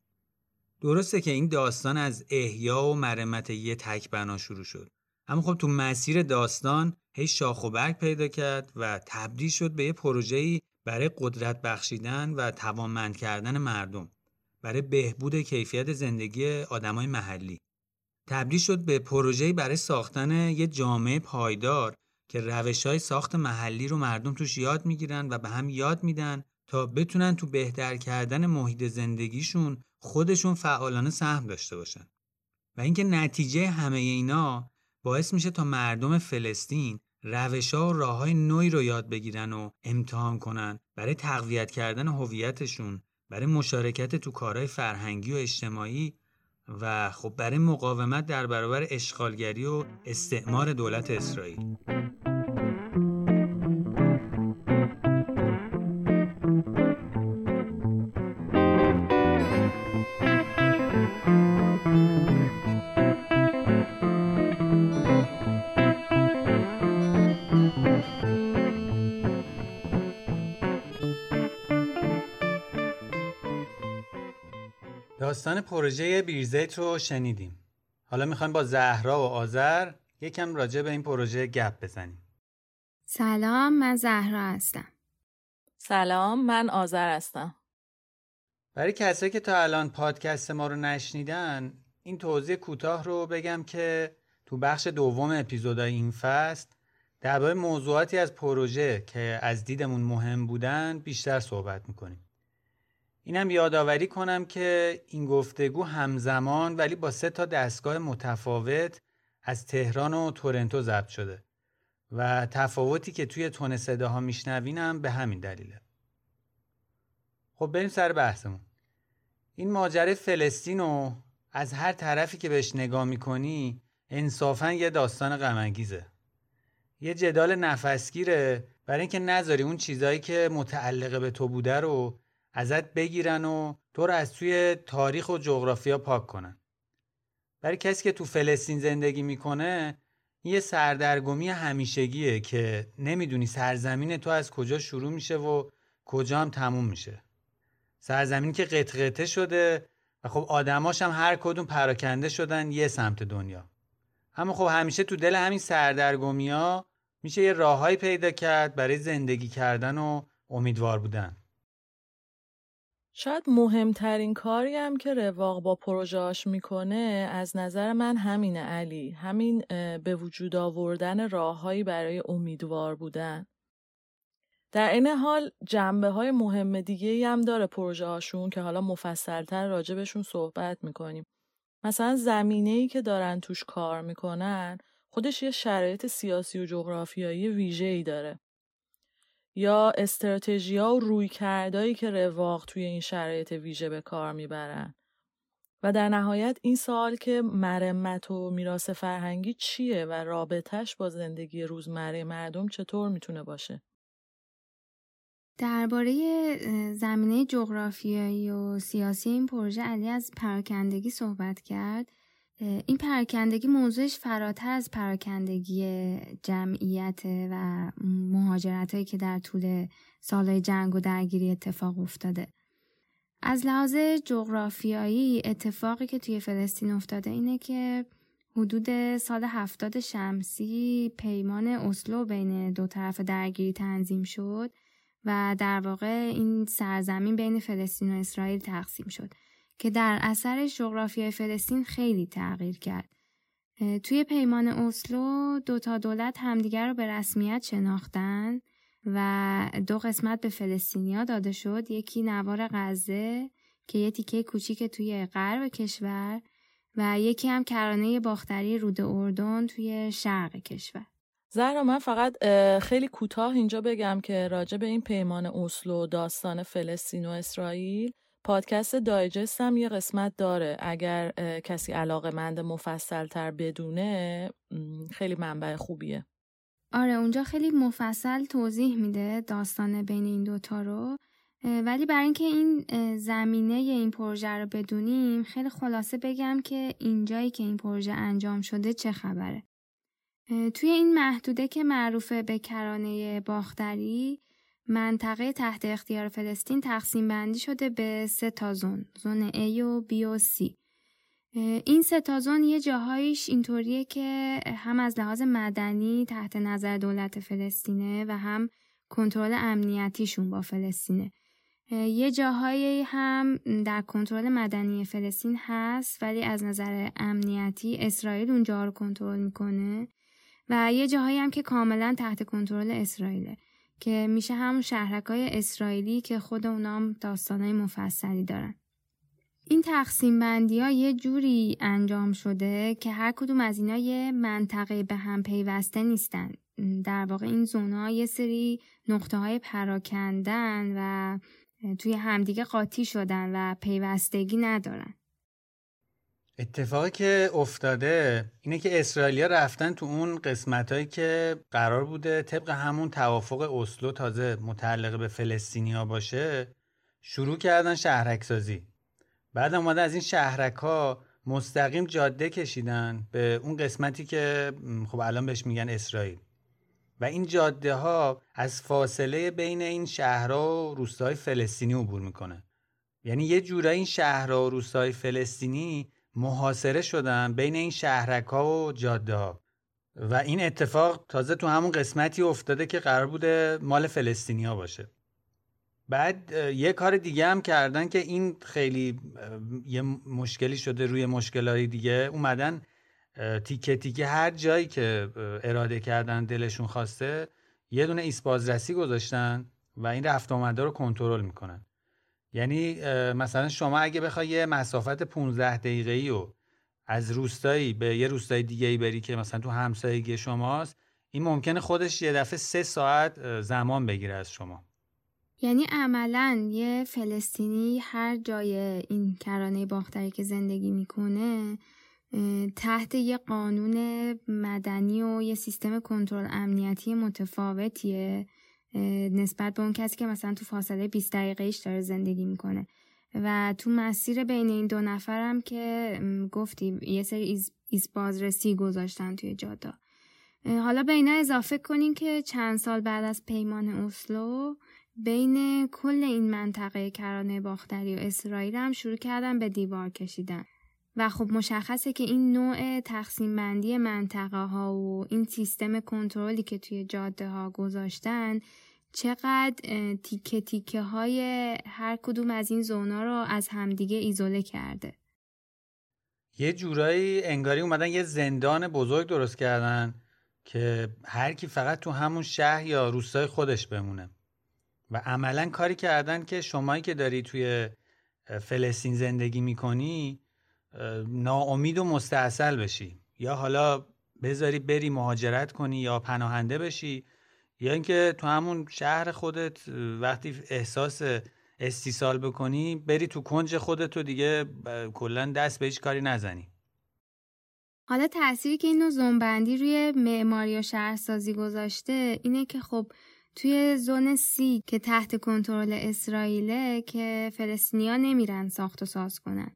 درسته که این داستان از احیا و مرمت یه تک بنا شروع شد. اما خب تو مسیر داستان هی شاخ و برگ پیدا کرد و تبدیل شد به یه پروژه‌ای برای قدرت بخشیدن و توانمند کردن مردم برای بهبود کیفیت زندگی آدمای محلی تبدیل شد به پروژه‌ای برای ساختن یه جامعه پایدار که روش های ساخت محلی رو مردم توش یاد می‌گیرن و به هم یاد میدن تا بتونن تو بهتر کردن محیط زندگیشون خودشون فعالانه سهم داشته باشن. و اینکه نتیجه همه اینا باعث میشه تا مردم فلسطین روش ها و راه های نوعی رو یاد بگیرن و امتحان کنن برای تقویت کردن هویتشون برای مشارکت تو کارهای فرهنگی و اجتماعی و خب برای مقاومت در برابر اشغالگری و استعمار دولت اسرائیل. داستان پروژه بیرزیت رو شنیدیم. حالا می‌خوایم با زهرا و آذر یکم راجع به این پروژه گپ بزنیم. سلام من زهرا هستم. سلام من آذر هستم. برای کسایی که تا الان پادکست ما رو نشنیدن این توضیح کوتاه رو بگم که تو بخش دوم اپیزودهای این فصل درباره موضوعاتی از پروژه که از دیدمون مهم بودن بیشتر صحبت می‌کنیم. اینم یادآوری کنم که این گفتگو همزمان ولی با سه تا دستگاه متفاوت از تهران و تورنتو ضبط شده و تفاوتی که توی تون صداها میشنوینم به همین دلیله. خب بریم سر بحثمون. این ماجره فلسطین و از هر طرفی که بهش نگاه می‌کنی انصافا یه داستان غمانگیزه. یه جدال نفسگیره برای اینکه نذاری اون چیزایی که متعلقه به تو بوده رو ازت بگیرن و تو رو از توی تاریخ و جغرافیا پاک کنن. برای کسی که تو فلسطین زندگی می‌کنه یه سردرگمی همیشگیه که نمی‌دونی سرزمین تو از کجا شروع میشه و کجا هم تموم میشه. سرزمینی که قطقطه شده و خب آدماش هم هر کدوم پراکنده شدن یه سمت دنیا. اما خب همیشه تو دل همین سردرگمی ها میشه یه راههایی پیدا کرد برای زندگی کردن و امیدوار بودن. شاید مهمترین کاری هم که رواق با پروژهاش می‌کنه از نظر من همینه علی. همین به وجود آوردن راههایی برای امیدوار بودن. در این حال جنبه های مهم دیگه هم داره پروژه هاشون که حالا مفصلتر راجبشون صحبت می‌کنیم. مثلا زمینه ای که دارن توش کار می‌کنن خودش یه شرایط سیاسی و جغرافیایی ویژه ای داره. یا استراتژی ها و روی کردایی که رواق توی این شرایط ویژه به کار می‌برن و در نهایت این سوال که مرمت و میراث فرهنگی چیه و رابطهش با زندگی روزمره مردم چطور می‌تونه باشه؟ درباره زمینه جغرافیایی و سیاسی این پروژه علی از پراکندگی صحبت کرد این پراکندگی موضوعش فراتر از پراکندگی جمعیت و مهاجرت هایی که در طول سالهای جنگ و درگیری اتفاق افتاده. از لحاظ جغرافیایی اتفاقی که توی فلسطین افتاده اینه که حدود سال هفتاد شمسی پیمان اسلو بین دو طرف درگیری تنظیم شد و در واقع این سرزمین بین فلسطین و اسرائیل تقسیم شد. که در اثر جغرافیای فلسطین خیلی تغییر کرد. توی پیمان اسلو دو تا دولت همدیگر رو به رسمیت شناختن و دو قسمت به فلسطینیا داده شد یکی نوار غزه که یه تیکه کوچیک توی غرب کشور و یکی هم کرانه باختری رود اردن توی شرق کشور زهرا من فقط خیلی کوتاه اینجا بگم که راجع به این پیمان اسلو داستان فلسطین و اسرائیل پادکست دایجست هم یه قسمت داره. اگر کسی علاقه مند مفصل تر بدونه خیلی منبع خوبیه. آره اونجا خیلی مفصل توضیح میده داستان بین این دوتا رو. ولی برای اینکه این زمینه این پروژه رو بدونیم خیلی خلاصه بگم که اینجایی که این پروژه انجام شده چه خبره. توی این محدوده که معروفه به کرانه باختری منطقه تحت اختیار فلسطین تقسیم بندی شده به سه تا زون زون A و B و C. این سه تا زون یه جاهایش اینطوریه که هم از لحاظ مدنی تحت نظر دولت فلسطینه و هم کنترل امنیتیشون با فلسطینه. یه جاهایی هم در کنترل مدنی فلسطین هست ولی از نظر امنیتی اسرائیل اونجا رو کنترل می‌کنه و یه جاهایی هم که کاملا تحت کنترل اسرائیله. که میشه همون شهرک های اسرائیلی که خود اونام داستانهای مفصلی دارن. این تقسیم بندی ها یه جوری انجام شده که هر کدوم از اینا یه منطقه به هم پیوسته نیستن. در واقع این زونا یه سری نقطه های پراکندن و توی همدیگه قاطی شدن و پیوستگی ندارن. اتفاقی که افتاده اینه که اسرائیلیا رفتن تو اون قسمت هایی که قرار بوده طبق همون توافق اسلو تازه متعلق به فلسطینیا باشه شروع کردن شهرک سازی بعد اومده از این شهرک ها مستقیم جاده کشیدن به اون قسمتی که خب الان بهش میگن اسرائیل. و این جاده ها از فاصله بین این شهرها و روستاهای فلسطینی عبور می‌کنه. یعنی یه جورایی این شهرها و روستاهای فلسطینی محاصره شدن بین این شهرک ها و جاده و این اتفاق تازه تو همون قسمتی افتاده که قرار بوده مال فلسطینیا باشه. بعد یه کار دیگه هم کردن که این خیلی یه مشکلی شده روی مشکلهای دیگه. اومدن تیکه تیکه هر جایی که اراده کردن دلشون خواسته یه دونه ایست بازرسی گذاشتن و این رفت آمده رو کنترل می‌کنن. یعنی مثلا شما اگه بخوای یه مسافت 15 دقیقه ای و از روستایی به یه روستای دیگه ای بری که مثلا تو همسایگی شماست این ممکنه خودش یه دفعه سه ساعت زمان بگیره از شما. یعنی عملا یه فلسطینی هر جای این کرانه باختری که زندگی می‌کنه تحت یه قانون مدنی و یه سیستم کنترل امنیتی متفاوتیه. نسبت به اون کسی که مثلا تو فاصله 20 دقیقه ایش داره زندگی می‌کنه. و تو مسیر بین این دو نفرم که گفتی یه سری ایز, بازرسی گذاشتن توی جادا حالا به اینا اضافه کنین که چند سال بعد از پیمان اسلو بین کل این منطقه کرانه باختری و اسرائیل هم شروع کردن به دیوار کشیدن. و خب مشخصه که این نوع تقسیم بندی منطقه ها و این سیستم کنترلی که توی جاده ها گذاشتن چقدر تیکه تیکه های هر کدوم از این زونا رو از همدیگه ایزوله کرده. یه جورایی انگاری اومدن یه زندان بزرگ درست کردن که هر کی فقط تو همون شهر یا روستای خودش بمونه. و عملا کاری کردن که شمایی که داری توی فلسطین زندگی می‌کنی ناامید و مستاصل بشی. یا حالا بذاری بری مهاجرت کنی یا پناهنده بشی. یا اینکه تو همون شهر خودت وقتی احساس استیصال بکنی بری تو کنج خودتو دیگه کلا دست به هیچ کاری نزنی. حالا تأثیری که اینو زنبندی روی معماری و شهرسازی گذاشته اینه که خب توی زون سی که تحت کنترل اسرائیله که فلسطینیا نمیرن ساخت و ساز کنن.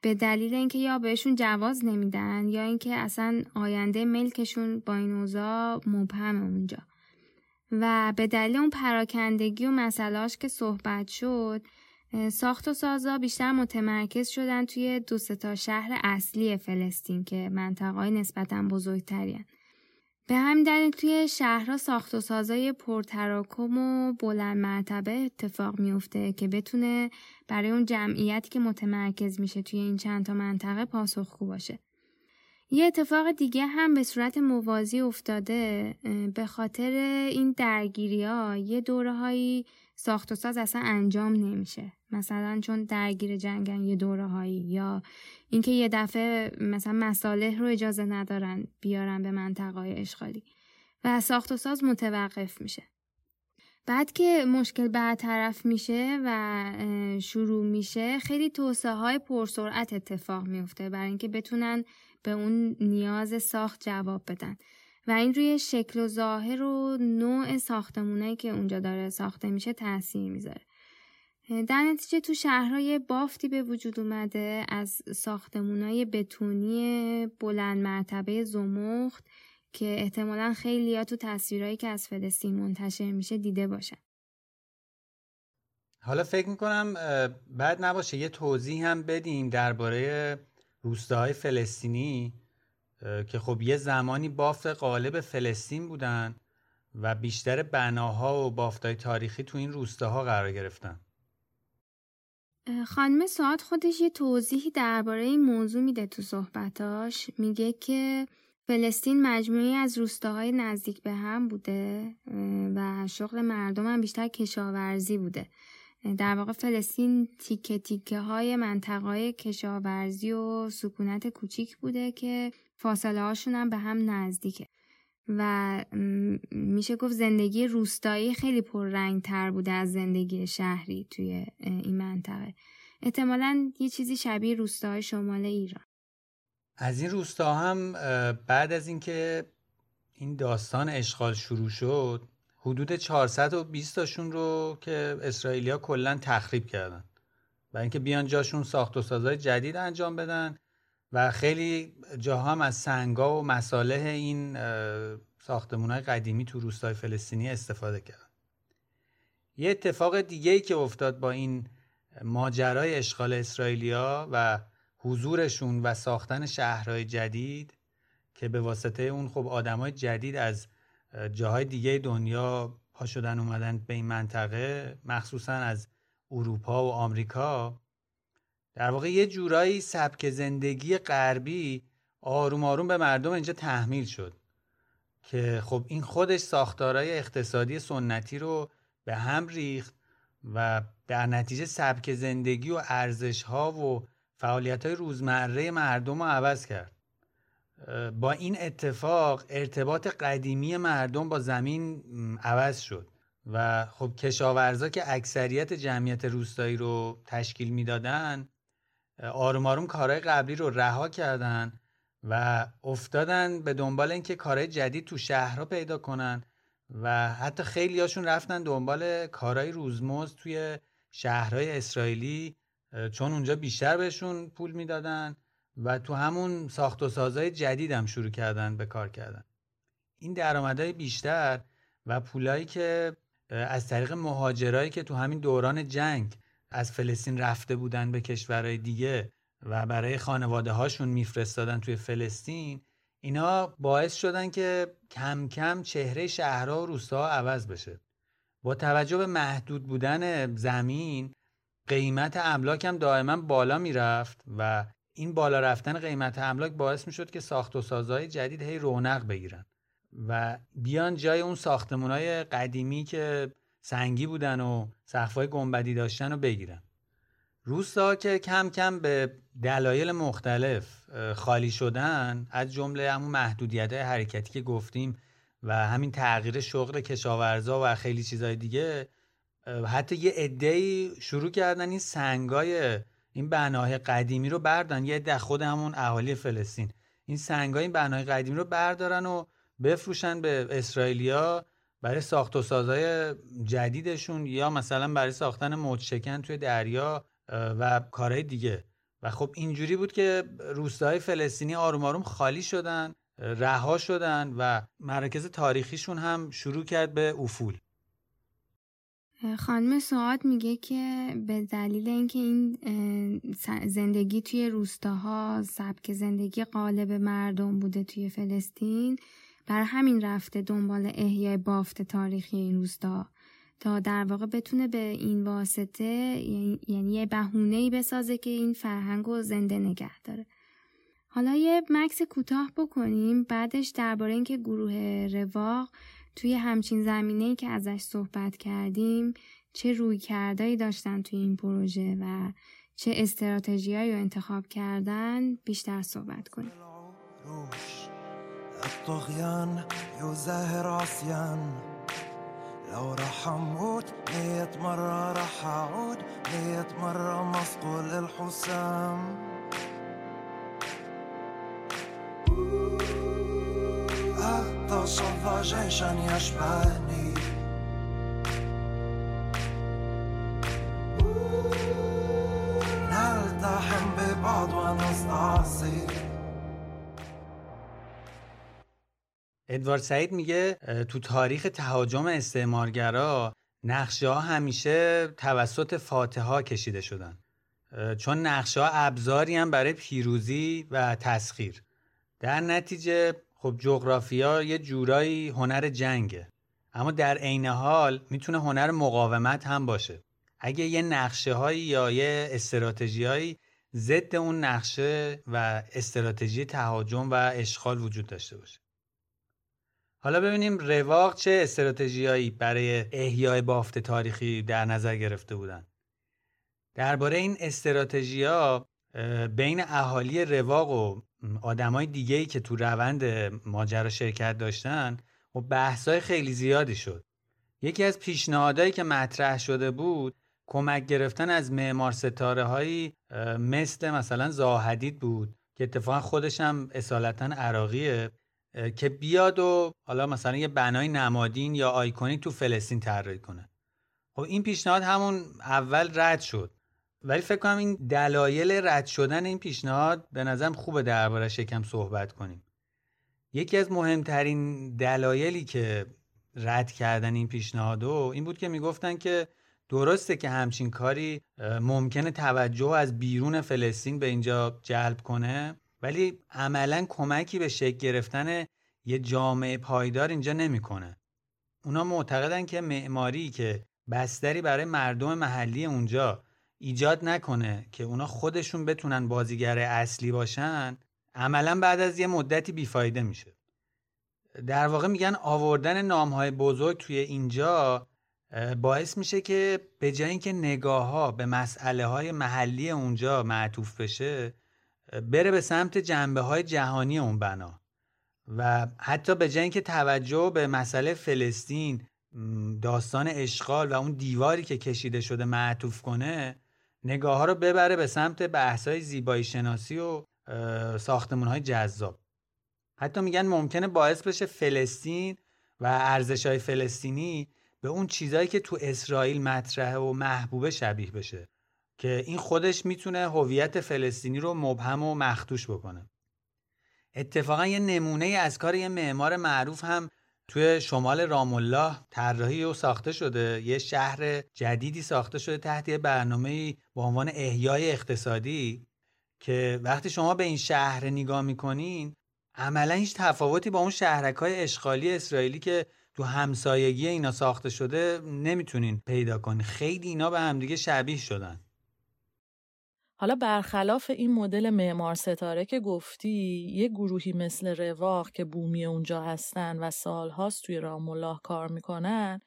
به دلیل اینکه یا بهشون جواز نمیدن یا اینکه اصلا آینده ملکشون با این اوضاع مبهم اونجا. و به دلیل اون پراکندگی و مسئلاش که صحبت شد ساخت و سازا بیشتر متمرکز شدن توی دو تا شهر اصلی فلسطین که منطقه نسبتا بزرگترین. به همین دلیل توی شهرها ساخت و سازای پرتراکم و بلند مرتبه اتفاق میفته که بتونه برای اون جمعیتی که متمرکز میشه توی این چند تا منطقه پاسخگو باشه. یه اتفاق دیگه هم به صورت موازی افتاده به خاطر این درگیری ها یه دوره ساخت و ساز اصلا انجام نمیشه. مثلا چون درگیر جنگن یه دوره هایی یا اینکه یه دفعه مثلا مصالح رو اجازه ندارن بیارن به منطقه اشغالی و ساخت و ساز متوقف میشه. بعد که مشکل برطرف میشه و شروع میشه خیلی توسعه های پرسرعت اتفاق میفته برای اینکه بتونن به اون نیاز ساخت جواب بدن. و این روی شکل و ظاهر و نوع ساختمونایی که اونجا داره ساخته میشه تاثیر می‌ذاره. در نتیجه تو شهرهای بافتی به وجود اومده از ساختمونای بتونی بلند مرتبه زمخت که احتمالا خیلی ها تو تصویرهایی که از فلسطین منتشر میشه دیده باشن. حالا فکر می‌کنم بعد نباشه یه توضیح هم بدیم درباره روستاهای فلسطینی. که خب یه زمانی بافت قالب فلسطین بودن و بیشتر بناها و بافتای تاریخی تو این روستاها قرار گرفتن. خانم ساعت خودش یه توضیحی درباره این موضوع میده تو صحبتاش. میگه که فلسطین مجموعی از روستاهای نزدیک به هم بوده و شغل مردم هم بیشتر کشاورزی بوده. در واقع فلسطین تیکه تیکه های منطقه های کشاورزی و سکونت کوچیک بوده که فاصله هاشون هم به هم نزدیکه. و میشه گفت زندگی روستایی خیلی پررنگ تر بوده از زندگی شهری توی این منطقه. احتمالا یه چیزی شبیه روستاهای شمال ایران. از این روستا هم بعد از اینکه این داستان اشغال شروع شد حدود 420 تاشون رو که اسرائیلیا کلا تخریب کردن. و اینکه بیان جاشون ساخت و سازهای جدید انجام بدن. و خیلی جاها هم از سنگا و مصالح این ساختمون های قدیمی تو روستای فلسطینی استفاده کردن. یه اتفاق دیگه ای که افتاد با این ماجرای اشغال اسرائیلیا و حضورشون و ساختن شهرهای جدید که به واسطه اون خب آدمای جدید از جاهای دیگه دنیا پا شدن اومدن به این منطقه مخصوصا از اروپا و آمریکا در واقع یه جورایی سبک زندگی غربی آروم آروم به مردم اینجا تحمیل شد که خب این خودش ساختارهای اقتصادی سنتی رو به هم ریخت و در نتیجه سبک زندگی و ارزش ها و فعالیت های روزمره مردم رو عوض کرد. با این اتفاق ارتباط قدیمی مردم با زمین عوض شد و خب کشاورزا که اکثریت جمعیت روستایی رو تشکیل می‌دادن آروم آروم کارهای قبلی رو رها کردن و افتادن به دنبال اینکه کارهای جدید تو شهرها پیدا کنن و حتی خیلی هاشون رفتن دنبال کارهای روزمز توی شهرهای اسرائیلی چون اونجا بیشتر بهشون پول می‌دادن و تو همون ساخت و سازهای جدید هم شروع کردن به کار کردن. این درآمدهای بیشتر و پولایی که از طریق مهاجرایی که تو همین دوران جنگ از فلسطین رفته بودن به کشورهای دیگه و برای خانواده هاشون میفرستادن توی فلسطین اینا باعث شدن که کم کم چهره شهرها و روستاها عوض بشه. با توجه به محدود بودن زمین قیمت املاک هم دائما بالا می‌رفت و این بالا رفتن قیمت املاک باعث می شد که ساخت و سازهای جدید هی رونق بگیرن و بیان جای اون ساختمون قدیمی که سنگی بودن و سقفای گنبدی داشتن رو بگیرن. روستا که کم کم به دلایل مختلف خالی شدن از جمله همون محدودیت حرکتی که گفتیم و همین تغییر شغل کشاورزا و خیلی چیزهای دیگه حتی یه عده‌ای شروع کردن این سنگای این بناهای قدیمی رو بردن یه عده خود همون اهالی فلسطین. این سنگای این بناهای قدیمی رو بردارن و بفروشن به اسرائیلیا. برای ساخت و سازهای جدیدشون یا مثلا برای ساختن موج شکن توی دریا و کارهای دیگه. و خب اینجوری بود که روستاهای فلسطینی آروم آروم خالی شدن رها شدن و مراکز تاریخیشون هم شروع کرد به افول. خانم سعاد میگه که به دلیل اینکه این زندگی توی روستاها سبک زندگی قالب مردم بوده توی فلسطین بر همین رفته دنبال احیای بافت تاریخی این روستا تا در واقع بتونه به این واسطه یعنی, یه بهونه‌ای بسازه که این فرهنگ رو زنده نگه داره. حالا یه مکس کوتاه بکنیم بعدش درباره اینکه گروه رواق توی همچین زمینه‌ای که ازش صحبت کردیم چه روی کردایی داشتن توی این پروژه و چه استراتژیایی رو انتخاب کردن بیشتر صحبت کنیم. الطغيان يزاهر عصيان لو رح أموت مية مرة رح أعود. مية مرة مصقول الحسام أتصفى جيشا يشبهني. نلتحم ببعض ونستعصي. ادوارد سعید میگه تو تاریخ تهاجم استعمارگرا نقشه ها همیشه توسط فاتحا کشیده شدن. چون نقشه ها ابزاری هم برای پیروزی و تسخیر. در نتیجه خب جغرافیا یه جورایی هنر جنگه. اما در عین حال می‌تونه هنر مقاومت هم باشه. اگه یه نقشه هایی یا یه استراتژی هایی ضد اون نقشه و استراتژی تهاجم و اشغال وجود داشته باشه. حالا ببینیم رواق چه استراتژیایی برای احیای بافت تاریخی در نظر گرفته بودن. درباره این استراتژیا بین اهالی رواق و آدمای دیگه‌ای که تو روند ماجرا شرکت داشتن و بحثای خیلی زیادی شد. یکی از پیشنهادهایی که مطرح شده بود کمک گرفتن از معمار ستاره هایی مثل مثلا زاهدید بود که اتفاقا خودش هم اصالتا عراقیه. که بیاد و حالا مثلا یه بنای نمادین یا آیکونیک تو فلسطین طراحی کنه. خب این پیشنهاد همون اول رد شد. ولی فکر کنم این دلایل رد شدن این پیشنهاد به نظرم خوبه دربارش یکم صحبت کنیم. یکی از مهمترین دلایلی که رد کردن این پیشنهادو این بود که می‌گفتن که درسته که همچین کاری ممکنه توجه از بیرون فلسطین به اینجا جلب کنه. ولی عملا کمکی به شکل گرفتن یه جامعه پایدار اینجا نمی‌کنه. اونا معتقدن که معماری که بستری برای مردم محلی اونجا ایجاد نکنه که اونا خودشون بتونن بازیگر اصلی باشن عملا بعد از یه مدتی بیفایده میشه در واقع میگن آوردن نامهای بزرگ توی اینجا باعث میشه که به جای اینکه نگاه ها به مسئله های محلی اونجا معطوف بشه بره به سمت جنبه های جهانی اون بنا. و حتی به جای اینکه توجه به مسئله فلسطین داستان اشغال و اون دیواری که کشیده شده معطوف کنه نگاه ها رو ببره به سمت بحث های زیبایی شناسی و ساختمون های جذاب. حتی میگن ممکنه باعث بشه فلسطین و ارزش های فلسطینی به اون چیزهایی که تو اسرائیل مطرحه و محبوبه شبیه بشه. که این خودش می‌تونه هویت فلسطینی رو مبهم و مختوش بکنه. اتفاقا یه نمونه از کار یه معمار معروف هم توی شمال رام الله طراحی و ساخته شده. یه شهر جدیدی ساخته شده تحت یه برنامه به عنوان احیای اقتصادی که وقتی شما به این شهر نگاه می‌کنین عملا هیچ تفاوتی با اون شهرک های اشغالی اسرائیلی که تو همسایگی اینا ساخته شده نمی‌تونین پیدا کنین. خیلی اینا به همدیگه شبیه شدن. حالا برخلاف این مدل معمار ستاره که گفتی یه گروهی مثل رواق که بومی اونجا هستن و سالهاست توی رام الله کار می‌کنن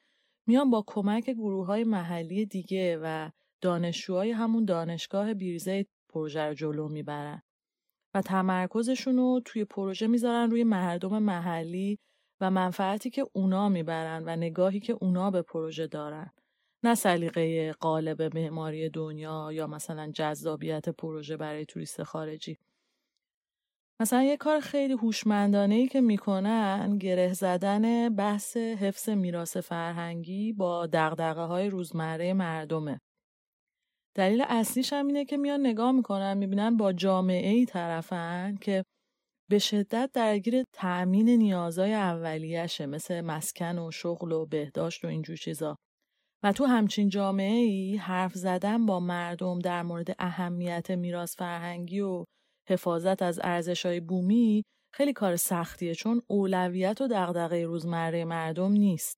میان با کمک گروه های محلی دیگه و دانشجوهای همون دانشگاه بیرزه پروژه رو جلو می‌برن و تمرکزشون رو توی پروژه می‌ذارن روی مردم محلی و منفعتی که اونا می‌برن و نگاهی که اونا به پروژه دارن. نه سلیقه قالب معماری دنیا یا مثلا جذابیت پروژه برای توریست خارجی. مثلا یه کار خیلی هوشمندانه ای که می‌کنن گره زدن بحث حفظ میراث فرهنگی با دغدغه های روزمره مردمه. دلیل اصلیش هم اینه که میان نگاه می‌کنن می‌بینن با جامعه ای طرفن که به شدت درگیر تأمین نیازهای اولیشه مثل مسکن و شغل و بهداشت و اینجور چیزا. و تو همچین جامعه ای حرف زدن با مردم در مورد اهمیت میراث فرهنگی و حفاظت از ارزشهای بومی خیلی کار سختیه چون اولویت و دغدغه روزمره مردم نیست.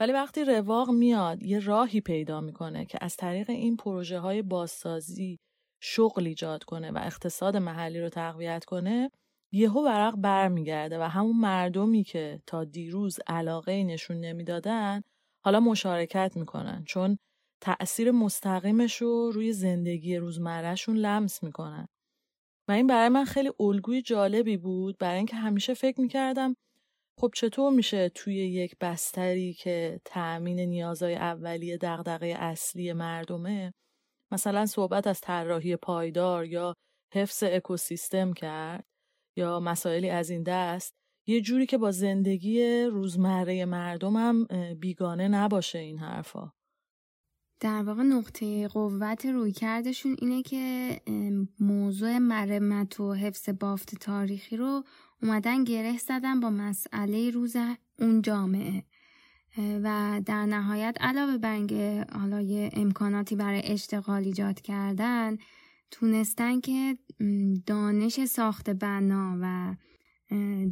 ولی وقتی رواق میاد یه راهی پیدا می‌کنه که از طریق این پروژه های بازسازی شغل ایجاد کنه و اقتصاد محلی رو تقویت کنه یهو ورق برمیگرده و همون مردمی که تا دیروز علاقه نشون نمی‌دادن حالا مشارکت می‌کنن چون تأثیر مستقیمش رو روی زندگی روزمرهشون لمس می‌کنن. و این برای من خیلی الگوی جالبی بود برای اینکه همیشه فکر می‌کردم خب چطور میشه توی یک بستری که تأمین نیازهای اولیه دغدغه اصلی مردمه مثلا صحبت از طراحی پایدار یا حفظ اکوسیستم کرد یا مسائلی از این دست یه جوری که با زندگی روزمره مردمم بیگانه نباشه این حرفا. در واقع نقطه قوت روی کردشون اینه که موضوع مرمت و حفظ بافت تاریخی رو اومدن گره زدن با مسئله روز اون جامعه. و در نهایت علاوه بر حالا یه امکاناتی برای اشتغال ایجاد کردن تونستن که دانش ساخت بنا و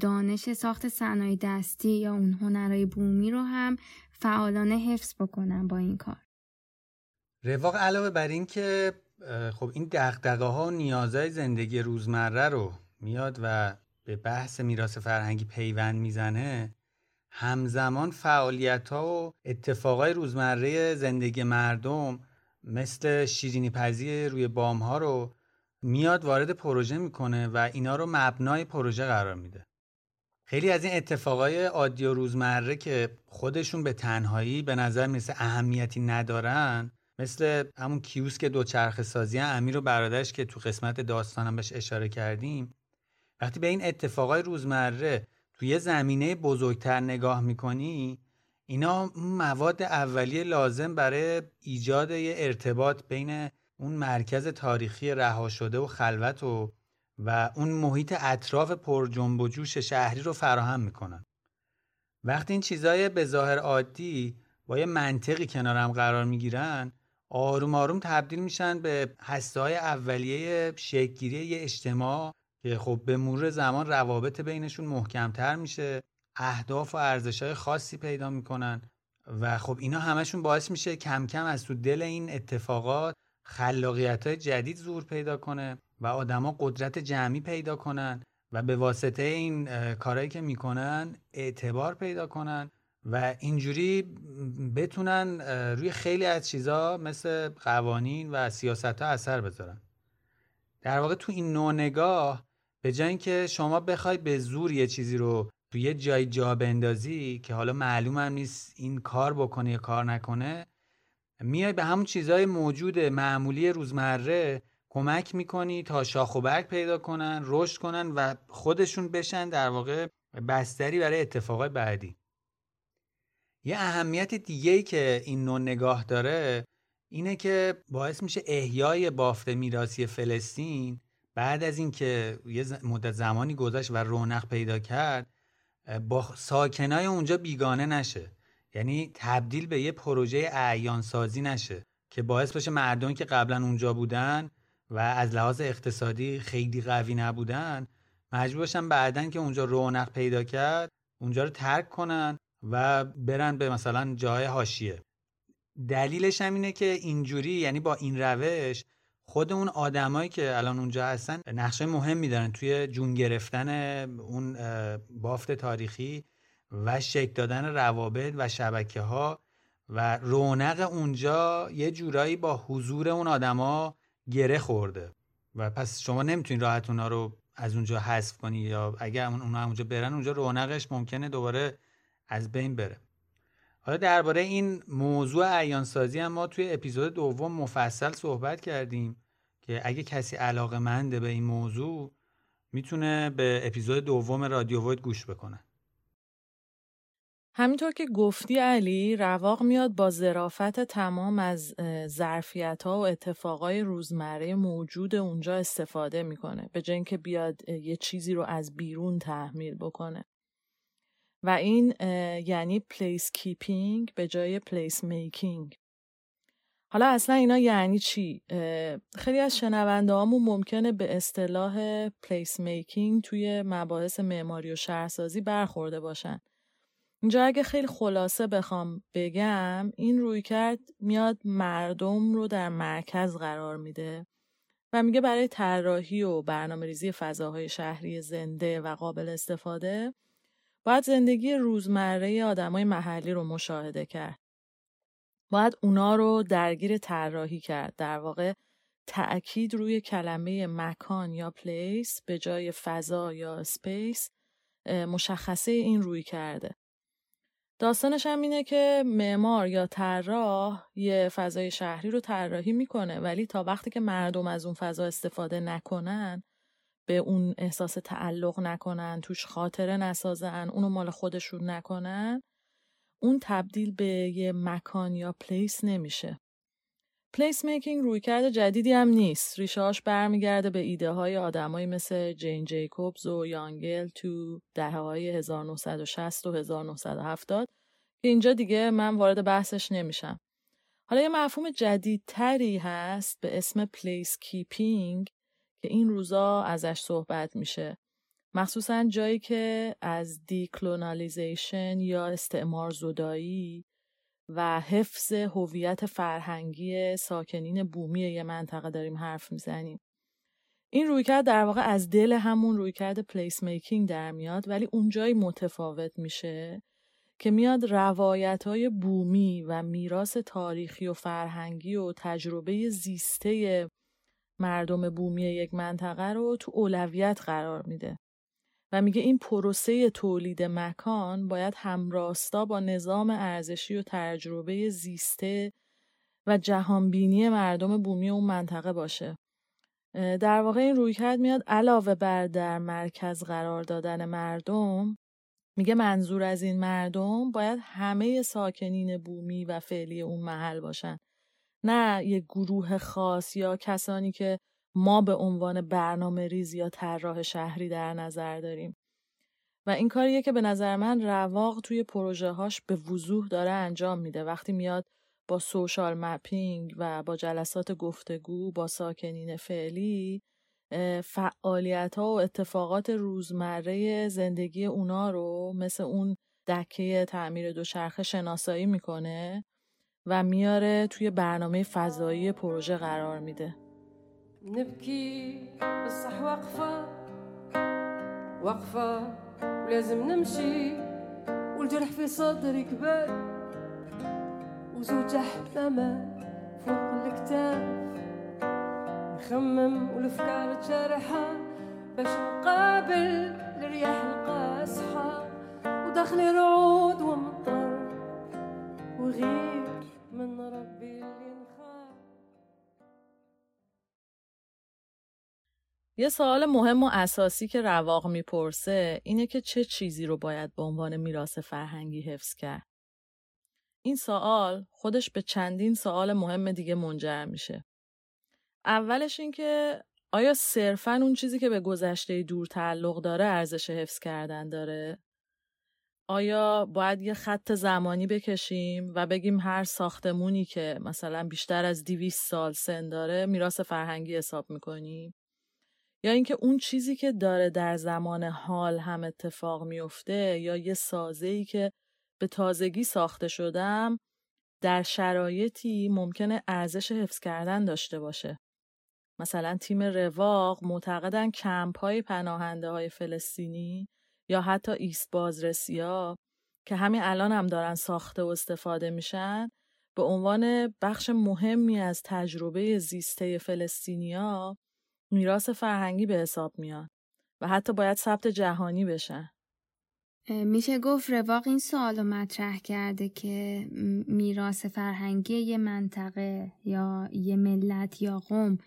دانش ساخت صنایع دستی یا اون هنرهای بومی رو هم فعالانه حفظ بکنن با این کار. رواق علاوه بر این که خب این دقدقه ها نیازهای زندگی روزمره رو میاد و به بحث میراث فرهنگی پیوند می‌زنه همزمان فعالیت ها و اتفاقای روزمره زندگی مردم مثل شیرینی پزی روی بام ها رو میاد وارد پروژه می‌کنه و اینا رو مبنای پروژه قرار میده. خیلی از این اتفاقای عادی و روزمره که خودشون به تنهایی به نظر می‌رسه اهمیتی ندارن مثل همون کیوسک دوچرخه سازی امیر و برادرش که تو قسمت داستانم بهش اشاره کردیم. وقتی به این اتفاقای روزمره توی زمینه بزرگتر نگاه می‌کنی اینا مواد اولیه لازم برای ایجاد یه ارتباط بین اون مرکز تاریخی رها شده و خلوت و و اون محیط اطراف پر جنب و جوش شهری رو فراهم می‌کنن. وقتی این چیزای به ظاهر عادی با یه منطقی کنار هم قرار می‌گیرن آروم آروم تبدیل میشن به هسته های اولیه شکلگیری یه اجتماع که خب به مرور زمان روابط بینشون محکمتر میشه اهداف و ارزش های خاصی پیدا می‌کنن و خب اینا همشون باعث میشه کم کم از تو دل این اتفاقات خلاقیت های جدید ظهور پیدا کنه و آدما قدرت جمعی پیدا کنن و به واسطه این کارهایی که می‌کنن اعتبار پیدا کنن و اینجوری بتونن روی خیلی از چیزا مثل قوانین و سیاست ها اثر بذارن. در واقع تو این نوع نگاه به جای اینکه شما بخوای به زور یه چیزی رو تو یه جای جا بندازی که حالا معلوم هم نیست این کار بکنه یا کار نکنه میای به همون چیزهای موجود معمولی روزمره کمک می‌کنی تا شاخ و برگ پیدا کنن رشد کنن و خودشون بشن در واقع بستری برای اتفاقای بعدی. یه اهمیت دیگه ای که این نوع نگاه داره اینه که باعث میشه احیای بافت میراثی فلسطین بعد از اینکه یه مدت زمانی گذشت و رونق پیدا کرد با ساکنای اونجا بیگانه نشه. یعنی تبدیل به یه پروژه اعیان سازی نشه که باعث بشه مردم که قبلا اونجا بودن و از لحاظ اقتصادی خیلی قوی نبودن مجبور باشن بعدن که اونجا رونق پیدا کرد اونجا رو ترک کنن و برن به مثلا جای حاشیه. دلیلش هم اینه که اینجوری یعنی با این روش خود اون آدمایی که الان اونجا هستن نقشه مهمی دارن. توی جون گرفتن اون بافت تاریخی و شکل دادن روابط و شبکه ها و رونق اونجا یه جورایی با حضور اون آدما گره خورده. و پس شما نمی‌تونید راحت اونا رو از اونجا حذف کنی یا اگر اونا اونجا برن اونجا رونقش ممکنه دوباره از بین بره. حالا درباره این موضوع عیانسازی هم ما توی اپیزود دوم مفصل صحبت کردیم که اگه کسی علاقه منده به این موضوع می‌تونه به اپیزود دوم رادیو وید گوش بکنه. همینطور که گفتی علی رواق میاد با ظرافت تمام از ظرفیت و اتفاقای روزمره موجود اونجا استفاده می‌کنه به جای که بیاد یه چیزی رو از بیرون تحمیل بکنه و این یعنی place keeping به جای place making حالا اصلا اینا یعنی چی؟ خیلی از شنونده هامون ممکنه به اصطلاح پلیس میکینگ توی مباحث معماری و شهرسازی برخورده باشن. اینجا اگه خیلی خلاصه بخوام بگم این روی کرد میاد مردم رو در مرکز قرار میده و میگه برای طراحی و برنامه ریزی فضاهای شهری زنده و قابل استفاده باید زندگی روزمره آدمای محلی رو مشاهده کرد. باید اونا رو درگیر طراحی کرد. در واقع تأکید روی کلمه مکان یا پلیس به جای فضا یا سپیس مشخصه این روی کرده. داستانش هم اینه که معمار یا طراح یه فضای شهری رو طراحی می‌کنه ولی تا وقتی که مردم از اون فضا استفاده نکنن به اون احساس تعلق نکنن توش خاطره نسازن اونو مال خودشون نکنن اون تبدیل به یه مکان یا place نمیشه. place making رویکرد جدیدی هم نیست. ریشهاش برمیگرده به ایده های آدمایی مثل جین جیکوبز و یان گل تو دهه های 1960 و 1970 که اینجا دیگه من وارد بحثش نمیشم. حالا یه مفهوم جدیدتری هست به اسم place keeping که این روزا ازش صحبت میشه. مخصوصا جایی که از دیکلونالیزیشن یا استعمار زدایی و حفظ هویت فرهنگی ساکنین بومی یه منطقه داریم حرف می‌زنیم. این رویکرد در واقع از دل همون رویکرد پلیس میکینگ در میاد ولی اونجایی متفاوت میشه که میاد روایت های بومی و میراث تاریخی و فرهنگی و تجربه زیسته مردم بومی یک منطقه رو تو اولویت قرار میده. و میگه این پروسه تولید مکان باید همراستا با نظام ارزشی و تجربه زیسته و جهانبینی مردم بومی اون منطقه باشه. در واقع این رویکرد میاد علاوه بر در مرکز قرار دادن مردم میگه منظور از این مردم باید همه ساکنین بومی و فعلی اون محل باشن نه یک گروه خاص یا کسانی که ما به عنوان برنامه ریز یا طراح شهری در نظر داریم. و این کاریه که به نظر من رواق توی پروژه هاش به وضوح داره انجام میده. وقتی میاد با سوشال مپینگ و با جلسات گفتگو با ساکنین فعلی فعالیت ها و اتفاقات روزمره زندگی اونا رو مثل اون دکه تعمیر دوچرخه شناسایی می‌کنه و میاره توی برنامه فضایی پروژه قرار میده. نبكي بصح واقفة. واقفة ولازم نمشي والجرح في صدري كبار. وزوج أحلامات فوق الكتاف. نخمم والأفكار تشارحة باش نقابل الرياح القاصحة. وداخلي رعود ومطر وغير من ربي. یه سوال مهم و اساسی که رواق می‌پرسه اینه که چه چیزی رو باید به عنوان میراث فرهنگی حفظ کرد. این سوال خودش به چندین سوال مهم دیگه منجر میشه. اولش این که آیا صرفا اون چیزی که به گذشته دور تعلق داره ارزش حفظ کردن داره؟ آیا باید یه خط زمانی بکشیم و بگیم هر ساختمونی که مثلا بیشتر از 200 سال سن داره میراث فرهنگی حساب می‌کنیم؟ یا اینکه اون چیزی که داره در زمان حال هم اتفاق میفته یا یه سازه ای که به تازگی ساخته شدم در شرایطی ممکنه ارزش حفظ کردن داشته باشه. مثلا تیم رواق معتقدن کمپ های پناهنده های فلسطینی یا حتی ایست بازرسی ها که همین الان هم دارن ساخته و استفاده میشن به عنوان بخش مهمی از تجربه زیسته فلسطینیا میراث فرهنگی به حساب میاد و حتی باید ثبت جهانی بشن. میشه گفت رواق این سوال رو مطرح کرده که میراث فرهنگی یه منطقه یا یه ملت یا قوم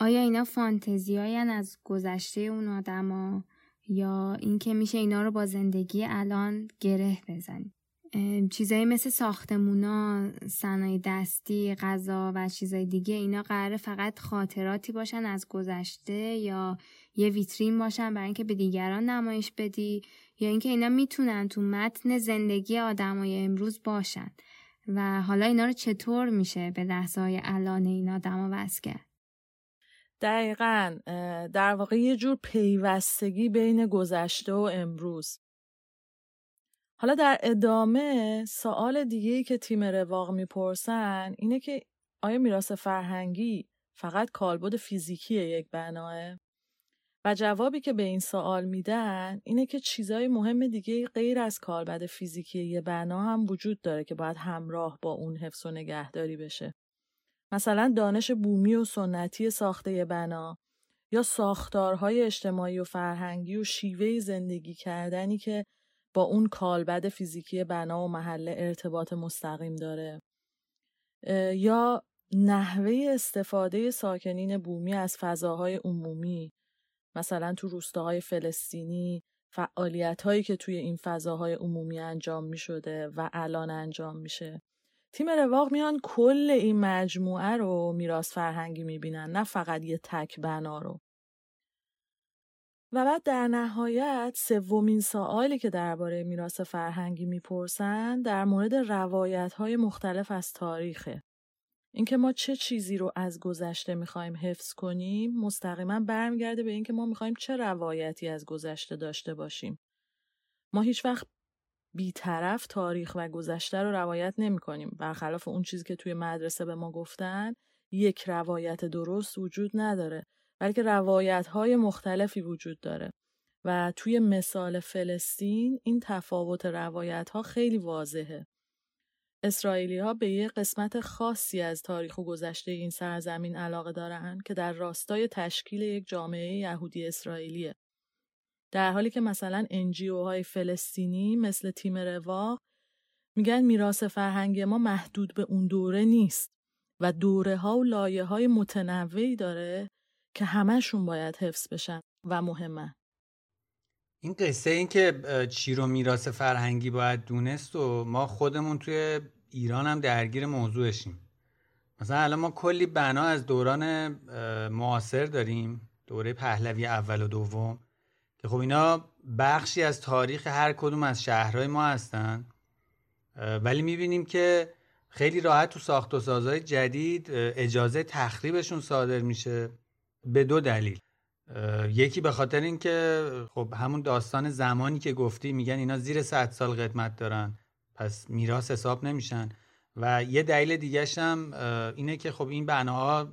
آیا اینا فانتزی از گذشته اون آدما یا اینکه میشه اینا رو با زندگی الان گره بزنی چیزایی مثل ساختمونا، صنایع دستی، غذا و چیزای دیگه اینا قراره فقط خاطراتی باشن از گذشته یا یه ویترین باشن برای اینکه به دیگران نمایش بدی یا اینکه اینا می‌تونن تو متن زندگی آدمای امروز باشن. و حالا اینا رو چطور میشه به لحظه های الان این آدما وز کرد؟ دقیقا در واقع یه جور پیوستگی بین گذشته و امروز. حالا در ادامه سوال دیگه که تیم رواق می‌پرسن اینه که آیا میراث فرهنگی فقط کالبد فیزیکی یک بناه؟ و جوابی که به این سوال میدن اینه که چیزای مهم دیگه غیر از کالبد فیزیکی یه بنا هم وجود داره که باید همراه با اون حفظ و نگهداری بشه. مثلا دانش بومی و سنتی ساخته بنا یا ساختارهای اجتماعی و فرهنگی و شیوه زندگی کردنی که با اون کالبد فیزیکی بنا و محله ارتباط مستقیم داره. یا نحوه استفاده ساکنین بومی از فضاهای عمومی مثلا تو روستاهای فلسطینی فعالیت هایی که توی این فضاهای عمومی انجام می شده و الان انجام میشه. تیم رواق میان کل این مجموعه رو میراث فرهنگی می‌بینن نه فقط یه تک بنا رو. و بعد در نهایت سومین سوالی که درباره میراث فرهنگی می‌پرسن در مورد روایت های مختلف از تاریخه. اینکه ما چه چیزی رو از گذشته می‌خوایم حفظ کنیم مستقیما برمیگرده به اینکه ما می‌خوایم چه روایتی از گذشته داشته باشیم. ما هیچ وقت بیطرف تاریخ و گذشته رو روایت نمی کنیم برخلاف اون چیزی که توی مدرسه به ما گفتن یک روایت درست وجود نداره. بلکه روایت های مختلفی وجود داره و توی مثال فلسطین این تفاوت روایت ها خیلی واضحه اسرائیلی ها به یه قسمت خاصی از تاریخ و گذشته این سرزمین علاقه دارن که در راستای تشکیل یک جامعه یهودی اسرائیلیه. در حالی که مثلا انجیو های فلسطینی مثل تیم رواق میگن میراث فرهنگ ما محدود به اون دوره نیست و دوره ها و لایه های متنوعی داره که همهشون باید حفظ بشن و مهمه. این قصه این که چی رو میراث فرهنگی باید دونست و ما خودمون توی ایران هم درگیر موضوعشیم مثلا الان ما کلی بنا از دوران معاصر داریم دوره پهلوی اول و دوم که خب اینا بخشی از تاریخ هر کدوم از شهرهای ما هستن ولی می‌بینیم که خیلی راحت تو ساخت و سازهای جدید اجازه تخریبشون صادر میشه به دو دلیل. یکی به خاطر اینکه خب همون داستان زمانی که گفتی میگن اینا زیر 100 سال قدمت دارن پس میراث حساب نمیشن. و یه دلیل دیگه هم اینه که خب این بناها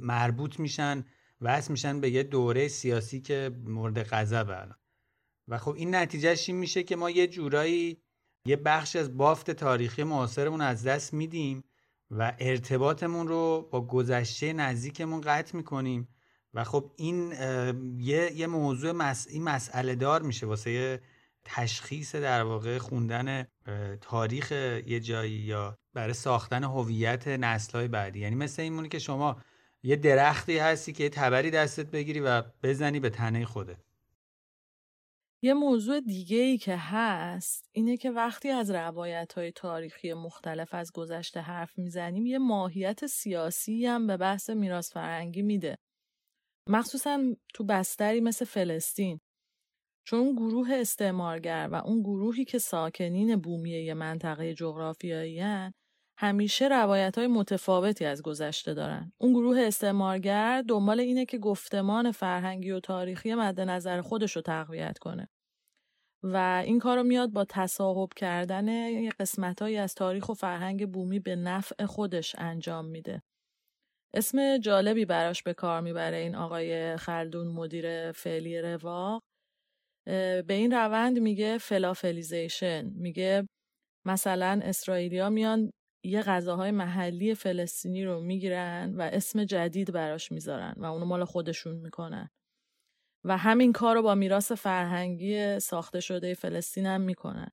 مربوط میشن وصل میشن به یه دوره سیاسی که مورد غضب الان. و خب این نتیجهش این میشه که ما یه جورایی یه بخش از بافت تاریخی معاصرمون از دست میدیم و ارتباطمون رو با گذشته نزدیکمون قطع می‌کنیم. و خب این یه, یه موضوع مس... این مسئله دار میشه واسه تشخیص در واقع خوندن تاریخ یه جایی یا برای ساختن هویت نسل‌های بعدی. یعنی مثل این که شما یه درختی هستی که یه تبری دستت بگیری و بزنی به تنه خودت. یه موضوع دیگه ای که هست اینه که وقتی از روایت های تاریخی مختلف از گذشته حرف می‌زنیم یه ماهیت سیاسی هم به بحث میراث فرهنگی میده. مخصوصا تو بستری مثل فلسطین چون گروه استعمارگر و اون گروهی که ساکنین بومی منطقه جغرافیایی همیشه روایت های متفاوتی از گذشته دارن. اون گروه استعمارگر دنبال اینه که گفتمان فرهنگی و تاریخی مد نظر خودش رو تقویت کنه. و این کار رو میاد با تصاحب کردن قسمتهایی از تاریخ و فرهنگ بومی به نفع خودش انجام میده. اسم جالبی براش به کار می‌بره این آقای خلدون مدیر فعلی رواق. به این روند میگه falafelization. میگه مثلا اسرائیلیا میان یه غذاهای محلی فلسطینی رو می‌گیرن و اسم جدید براش می‌ذارن و اونو مال خودشون می‌کنن. و همین کار رو با میراث فرهنگی ساخته شده فلسطین هم می‌کنن.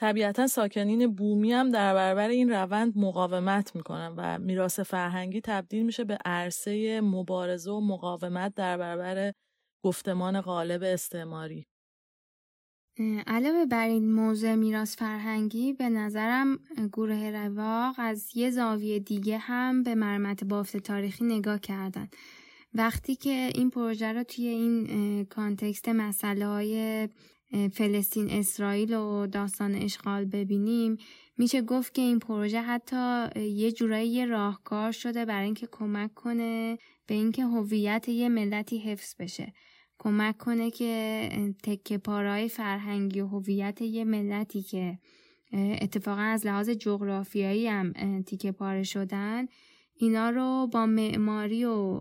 طبیعتا ساکنین بومی هم در برابر این روند مقاومت می‌کنن و میراث فرهنگی تبدیل میشه به عرصه مبارزه و مقاومت در برابر گفتمان غالب استعماری. علاوه بر این موضوع میراث فرهنگی به نظرم گروه رواق از یه زاویه دیگه هم به مرمت بافت تاریخی نگاه کردن وقتی که این پروژه رو توی این کانتکست مسئله های فلسطین اسرائیل و داستان اشغال ببینیم. میشه گفت که این پروژه حتی یه جورایی راهکار شده برای اینکه کمک کنه به اینکه هویت یه ملتی حفظ بشه. کمک کنه که تکه پارای فرهنگی و هویت یه ملتی که اتفاقا از لحاظ جغرافیایی هم تیکه پاره شدن اینا رو با معماری و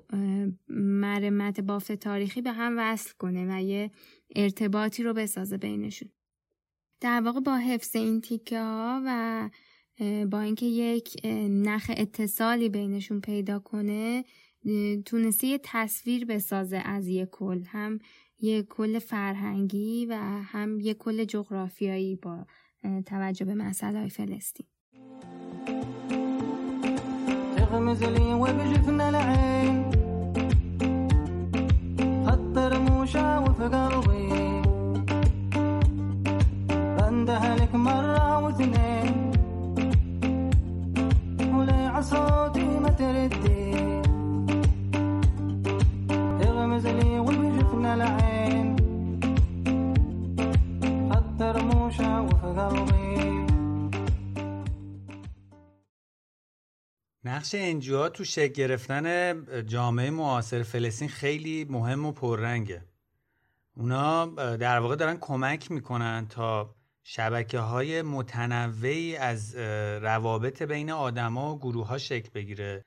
مرمت بافت تاریخی به هم وصل کنه و یه ارتباطی رو بسازه بینشون. در واقع با حفظ این تیکه ها و با اینکه یک نخ اتصالی بینشون پیدا کنه تونسته یه تصویر بسازه از یه کل. هم یه کل فرهنگی و هم یه کل جغرافیایی با توجه به مسئله فلسطین. موشا وفي قلبي بنده لك مرة واثنين ولي عصوتي ما تردي. تغمز لي وبجفن العين خطر موشا وفي قلبي نقش انجوها تو شکل گرفتن جامعه معاصر فلسطین خیلی مهم و پررنگه. اونا در واقع دارن کمک می‌کنن تا شبکه های متنوعی از روابط بین آدما و گروه ها شکل بگیره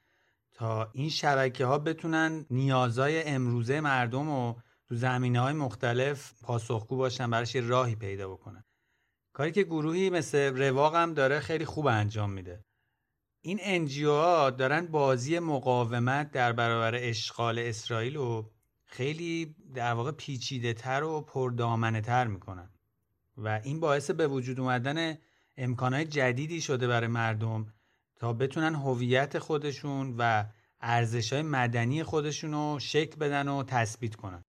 تا این شبکه ها بتونن نیازهای امروزه مردم و تو زمینه های مختلف پاسخگو باشن براش راهی پیدا بکنن. کاری که گروهی مثل رواق هم داره خیلی خوب انجام میده. این انجیو ها دارن بازی مقاومت در برابر اشغال اسرائیل و خیلی در واقع پیچیده تر و پردامنه تر می‌کنن. و این باعث به وجود اومدن امکانهای جدیدی شده برای مردم تا بتونن هویت خودشون و ارزش های مدنی خودشون رو شکل بدن و تثبیت کنن.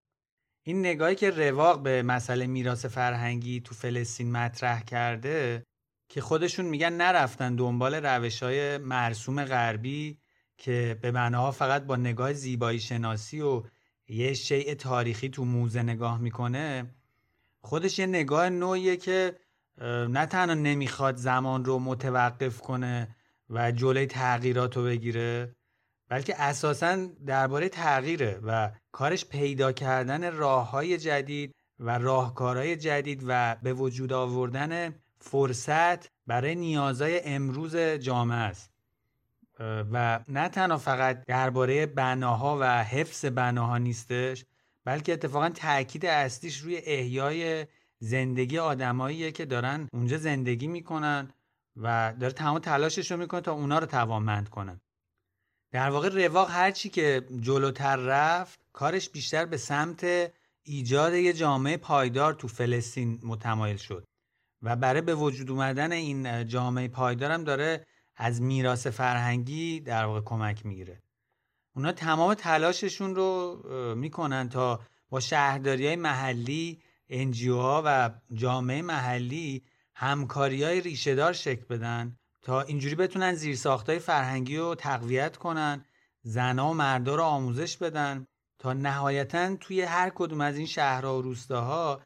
این نگاهی که رواق به مسئله میراث فرهنگی تو فلسطین مطرح کرده که خودشون میگن نرفتن دنبال روش های مرسوم غربی که به معناها فقط با نگاه زیبایی شناسی و یه شیء تاریخی تو موزه نگاه می‌کنه خودش یه نگاه نوعیه که نه تنها نمی‌خواد زمان رو متوقف کنه و جلوی تغییرات رو بگیره بلکه اساسا درباره تغییره و کارش پیدا کردن راه های جدید و راهکارهای جدید و به وجود آوردن فرصت برای نیازهای امروز جامعه است. و نه تنها فقط درباره بناها و حفظ بناها نیستش بلکه اتفاقا تاکید اصلیش روی احیای زندگی آدماییه که دارن اونجا زندگی می‌کنن و داره تمام تلاشش رو می‌کنه تا اونا رو توانمند کنن. در واقع رواق هرچی که جلوتر رفت کارش بیشتر به سمت ایجاد یه جامعه پایدار تو فلسطین متمایل شد. و برای به وجود اومدن این جامعه پایدارم داره از میراث فرهنگی در واقع کمک می‌گیره. اونا تمام تلاششون رو می‌کنن تا با شهرداری های محلی انجیو ها و جامعه محلی همکاری های ریشهدار شکل بدن تا اینجوری بتونن زیرساخت های فرهنگی رو تقویت کنن زنها و مردا رو آموزش بدن تا نهایتا توی هر کدوم از این شهرها و روستاها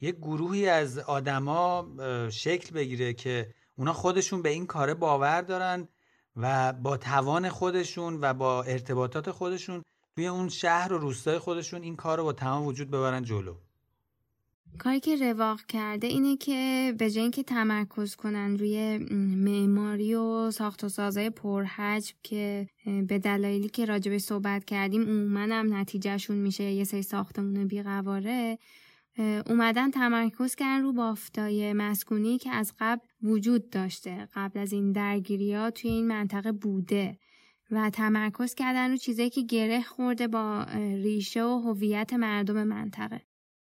یک گروهی از آدما شکل بگیره که اونا خودشون به این کاره باور دارن و با توان خودشون و با ارتباطات خودشون توی اون شهر و روستای خودشون این کار رو با تمام وجود ببرن جلو. کاری که رواق کرده اینه که به جای اینکه تمرکز کنن روی معماری و ساخت و سازای پرحجم که به دلایلی که راجبه صحبت کردیم عموما هم نتیجهشون میشه یه سری ساختمون بیقواره اومدن تمرکز کردن رو بافتای مسکونی که از قبل وجود داشته قبل از این درگیری ها توی این منطقه بوده و تمرکز کردن رو چیزایی که گره خورده با ریشه و هویت مردم منطقه.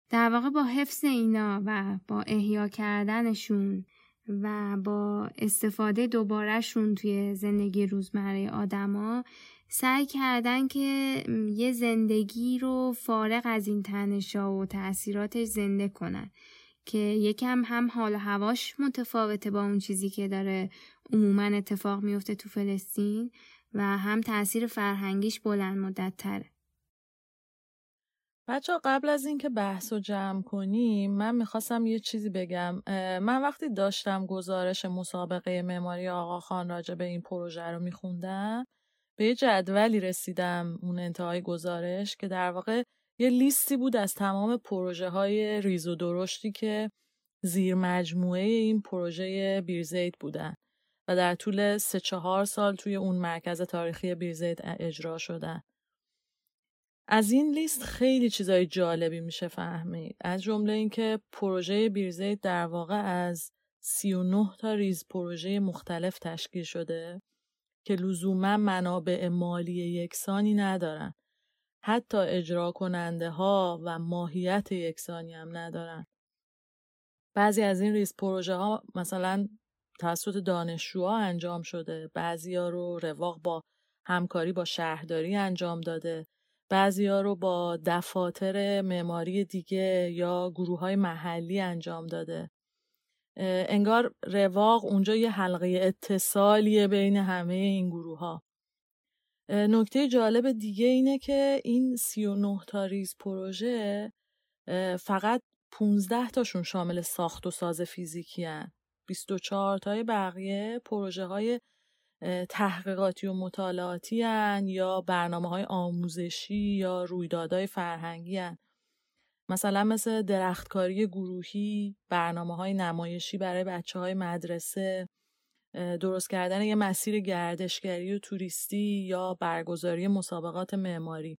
در واقع با حفظ اینا و با احیا کردنشون و با استفاده دوبارهشون توی زندگی روزمره آدما سعی کردن که یه زندگی رو فارغ از این تنشا و تاثیراتش زنده کنن که یکم هم حال هواش متفاوته با اون چیزی که داره عموما اتفاق میفته تو فلسطین و هم تاثیر فرهنگیش بلند مدت تره. بچه قبل از اینکه بحث رو جمع کنیم من می‌خواستم یه چیزی بگم من وقتی داشتم گزارش مسابقه معماری آقا خان راجع به این پروژه رو میخوندم به یه جدولی رسیدم اون انتهای گزارش که در واقع یه لیستی بود از تمام پروژه های ریز و درشتی که زیر مجموعه این پروژه بیرزیت بودن و در طول سه چهار سال توی اون مرکز تاریخی بیرزیت اجرا شدن. از این لیست خیلی چیزای جالبی میشه فهمید. از جمله اینکه پروژه بیرزیت در واقع از 39 تا ریز پروژه مختلف تشکیل شده که لزوما منابع مالی یکسانی ندارن. حتی اجرا کننده ها و ماهیت یکسانی هم ندارن. بعضی از این ریز پروژه ها مثلا توسط دانشجوها انجام شده ها رو رواق با همکاری با شهرداری انجام داده ها رو با دفاتر معماری دیگه یا گروه های محلی انجام داده انگار رواق اونجا یه حلقه اتصالیه بین همه این گروه ها نکته جالب دیگه اینه که این 39 تا ریز پروژه فقط 15 تاشون شامل ساخت و ساز فیزیکی هن. 24 تای بقیه پروژه های تحقیقاتی و مطالعاتی هن یا برنامه های آموزشی یا رویدادهای فرهنگی هن. مثلا مثل درختکاری گروهی، برنامه های نمایشی برای بچه های مدرسه، درست کردن یه مسیر گردشگری و توریستی یا برگزاری مسابقات معماری.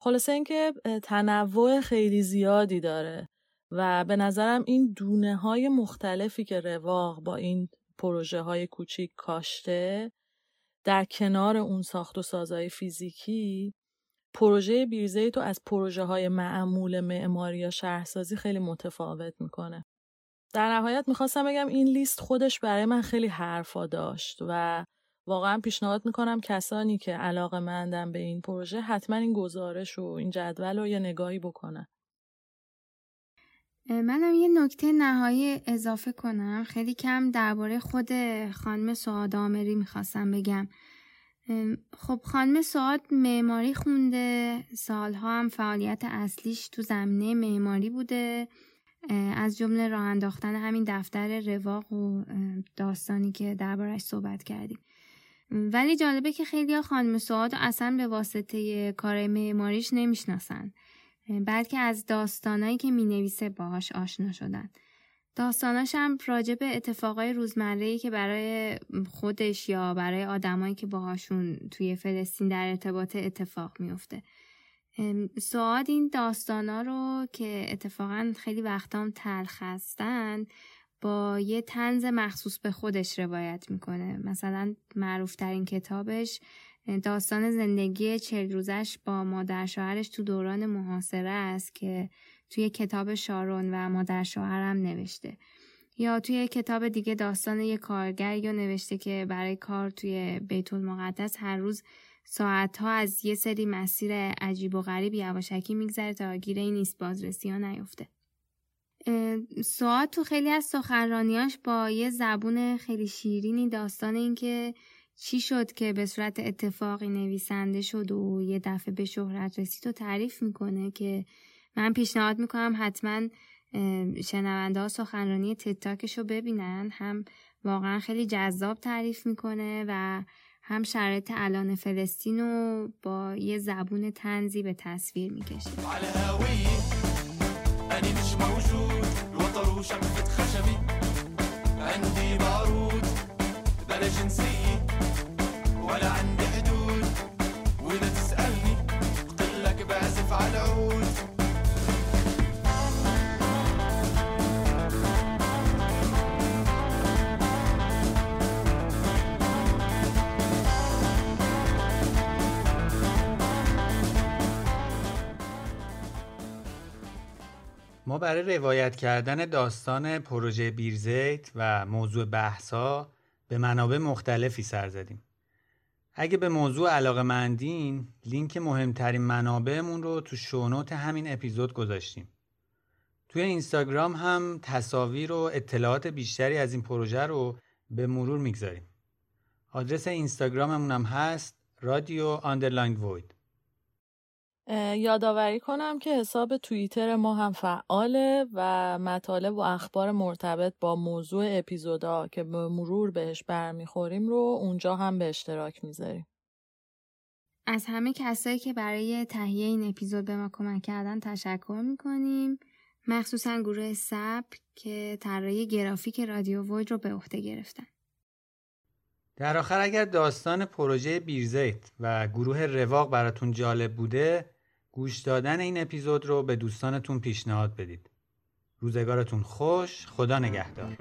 خلاصه اینکه تنوع خیلی زیادی داره و به نظرم این دونه های مختلفی که رواق با این پروژه های کوچیک کاشته در کنار اون ساخت و سازهای فیزیکی پروژه بیرزیتو از پروژه های معمول معماری یا شهرسازی خیلی متفاوت می‌کنه. در نهایت می‌خواستم بگم این لیست خودش برای من خیلی حرفا داشت و واقعا پیشنهاد می‌کنم کسانی که علاقه مندن به این پروژه حتما این گزارش و این جدول رو یه نگاهی بکنن. منم یه نکته نهایی اضافه کنم خیلی کم درباره خود خانم سعاد آمری می‌خواستم بگم خب خانم سعاد معماری خونده. سالها هم فعالیت اصلیش تو زمینه معماری بوده. از جمله راه انداختن همین دفتر رواق و داستانی که دربارش صحبت کردیم. ولی جالبه که خیلی خانم سعاد اصلا به واسطه کار معماریش نمی‌شناسن. بلکه از داستانایی که می نویسه باهاش آشنا شدن. داستاناش هم راجع به اتفاقای روزمره که برای خودش یا برای آدمایی که باهاشون توی فلسطین در ارتباط اتفاق میفته. سعاد این داستانا رو که اتفاقا خیلی وقتام تلخ هستن با یه تنز مخصوص به خودش روایت می‌کنه مثلا معروف ترین کتابش داستان زندگی چل روزش با مادر شوهرش تو دوران محاصره است که توی کتاب شارون و مادر شوهرم نوشته یا توی کتاب دیگه داستان یه کارگر یا نوشته که برای کار توی بیت المقدس هر روز ساعتها از یه سری مسیر عجیب و غریب یواشکی میگذره تا گیره این نیست بازرسی ها نیفته. ساعت تو خیلی از سخنرانیاش با یه زبون خیلی شیرینی داستان این که چی شد که به صورت اتفاقی نویسنده شد و یه دفعه به شهرت رسید و تعریف می‌کنه که من پیشنهاد می‌کنم حتما شنونده ها سخنرانی تتاکش رو ببینن. هم واقعا خیلی جذاب تعریف می‌کنه و هم شرایط الان فلسطین رو با یه زبون تنزی به تصویر می‌کشه. عندي بارود بلا ولا عندي ما برای روایت کردن داستان پروژه بیرزیت و موضوع بحثا به منابع مختلفی سر زدیم. اگه به موضوع علاقه مندین لینک مهمترین منابعمون رو تو show note همین اپیزود گذاشتیم. توی اینستاگرام هم تصاویر و اطلاعات بیشتری از این پروژه رو به مرور می‌گذاریم. آدرس اینستاگراممون هم هست رادیو underline وید. یادآوری کنم که حساب توییتر ما هم فعاله و مطالب و اخبار مرتبط با موضوع اپیزودا که به مرور بهش برمیخوریم رو اونجا هم به اشتراک می‌ذاریم. از همه کسایی که برای تهیه این اپیزود به ما کمک کردن تشکر می‌کنیم. مخصوصا گروه سب که طراحی گرافیک رادیو وید رو به عهده گرفتن. در آخر اگر داستان پروژه بیرزیت و گروه رواق براتون جالب بوده گوش دادن این اپیزود رو به دوستانتون پیشنهاد بدید. روزگارتون خوش، خدا نگهدار.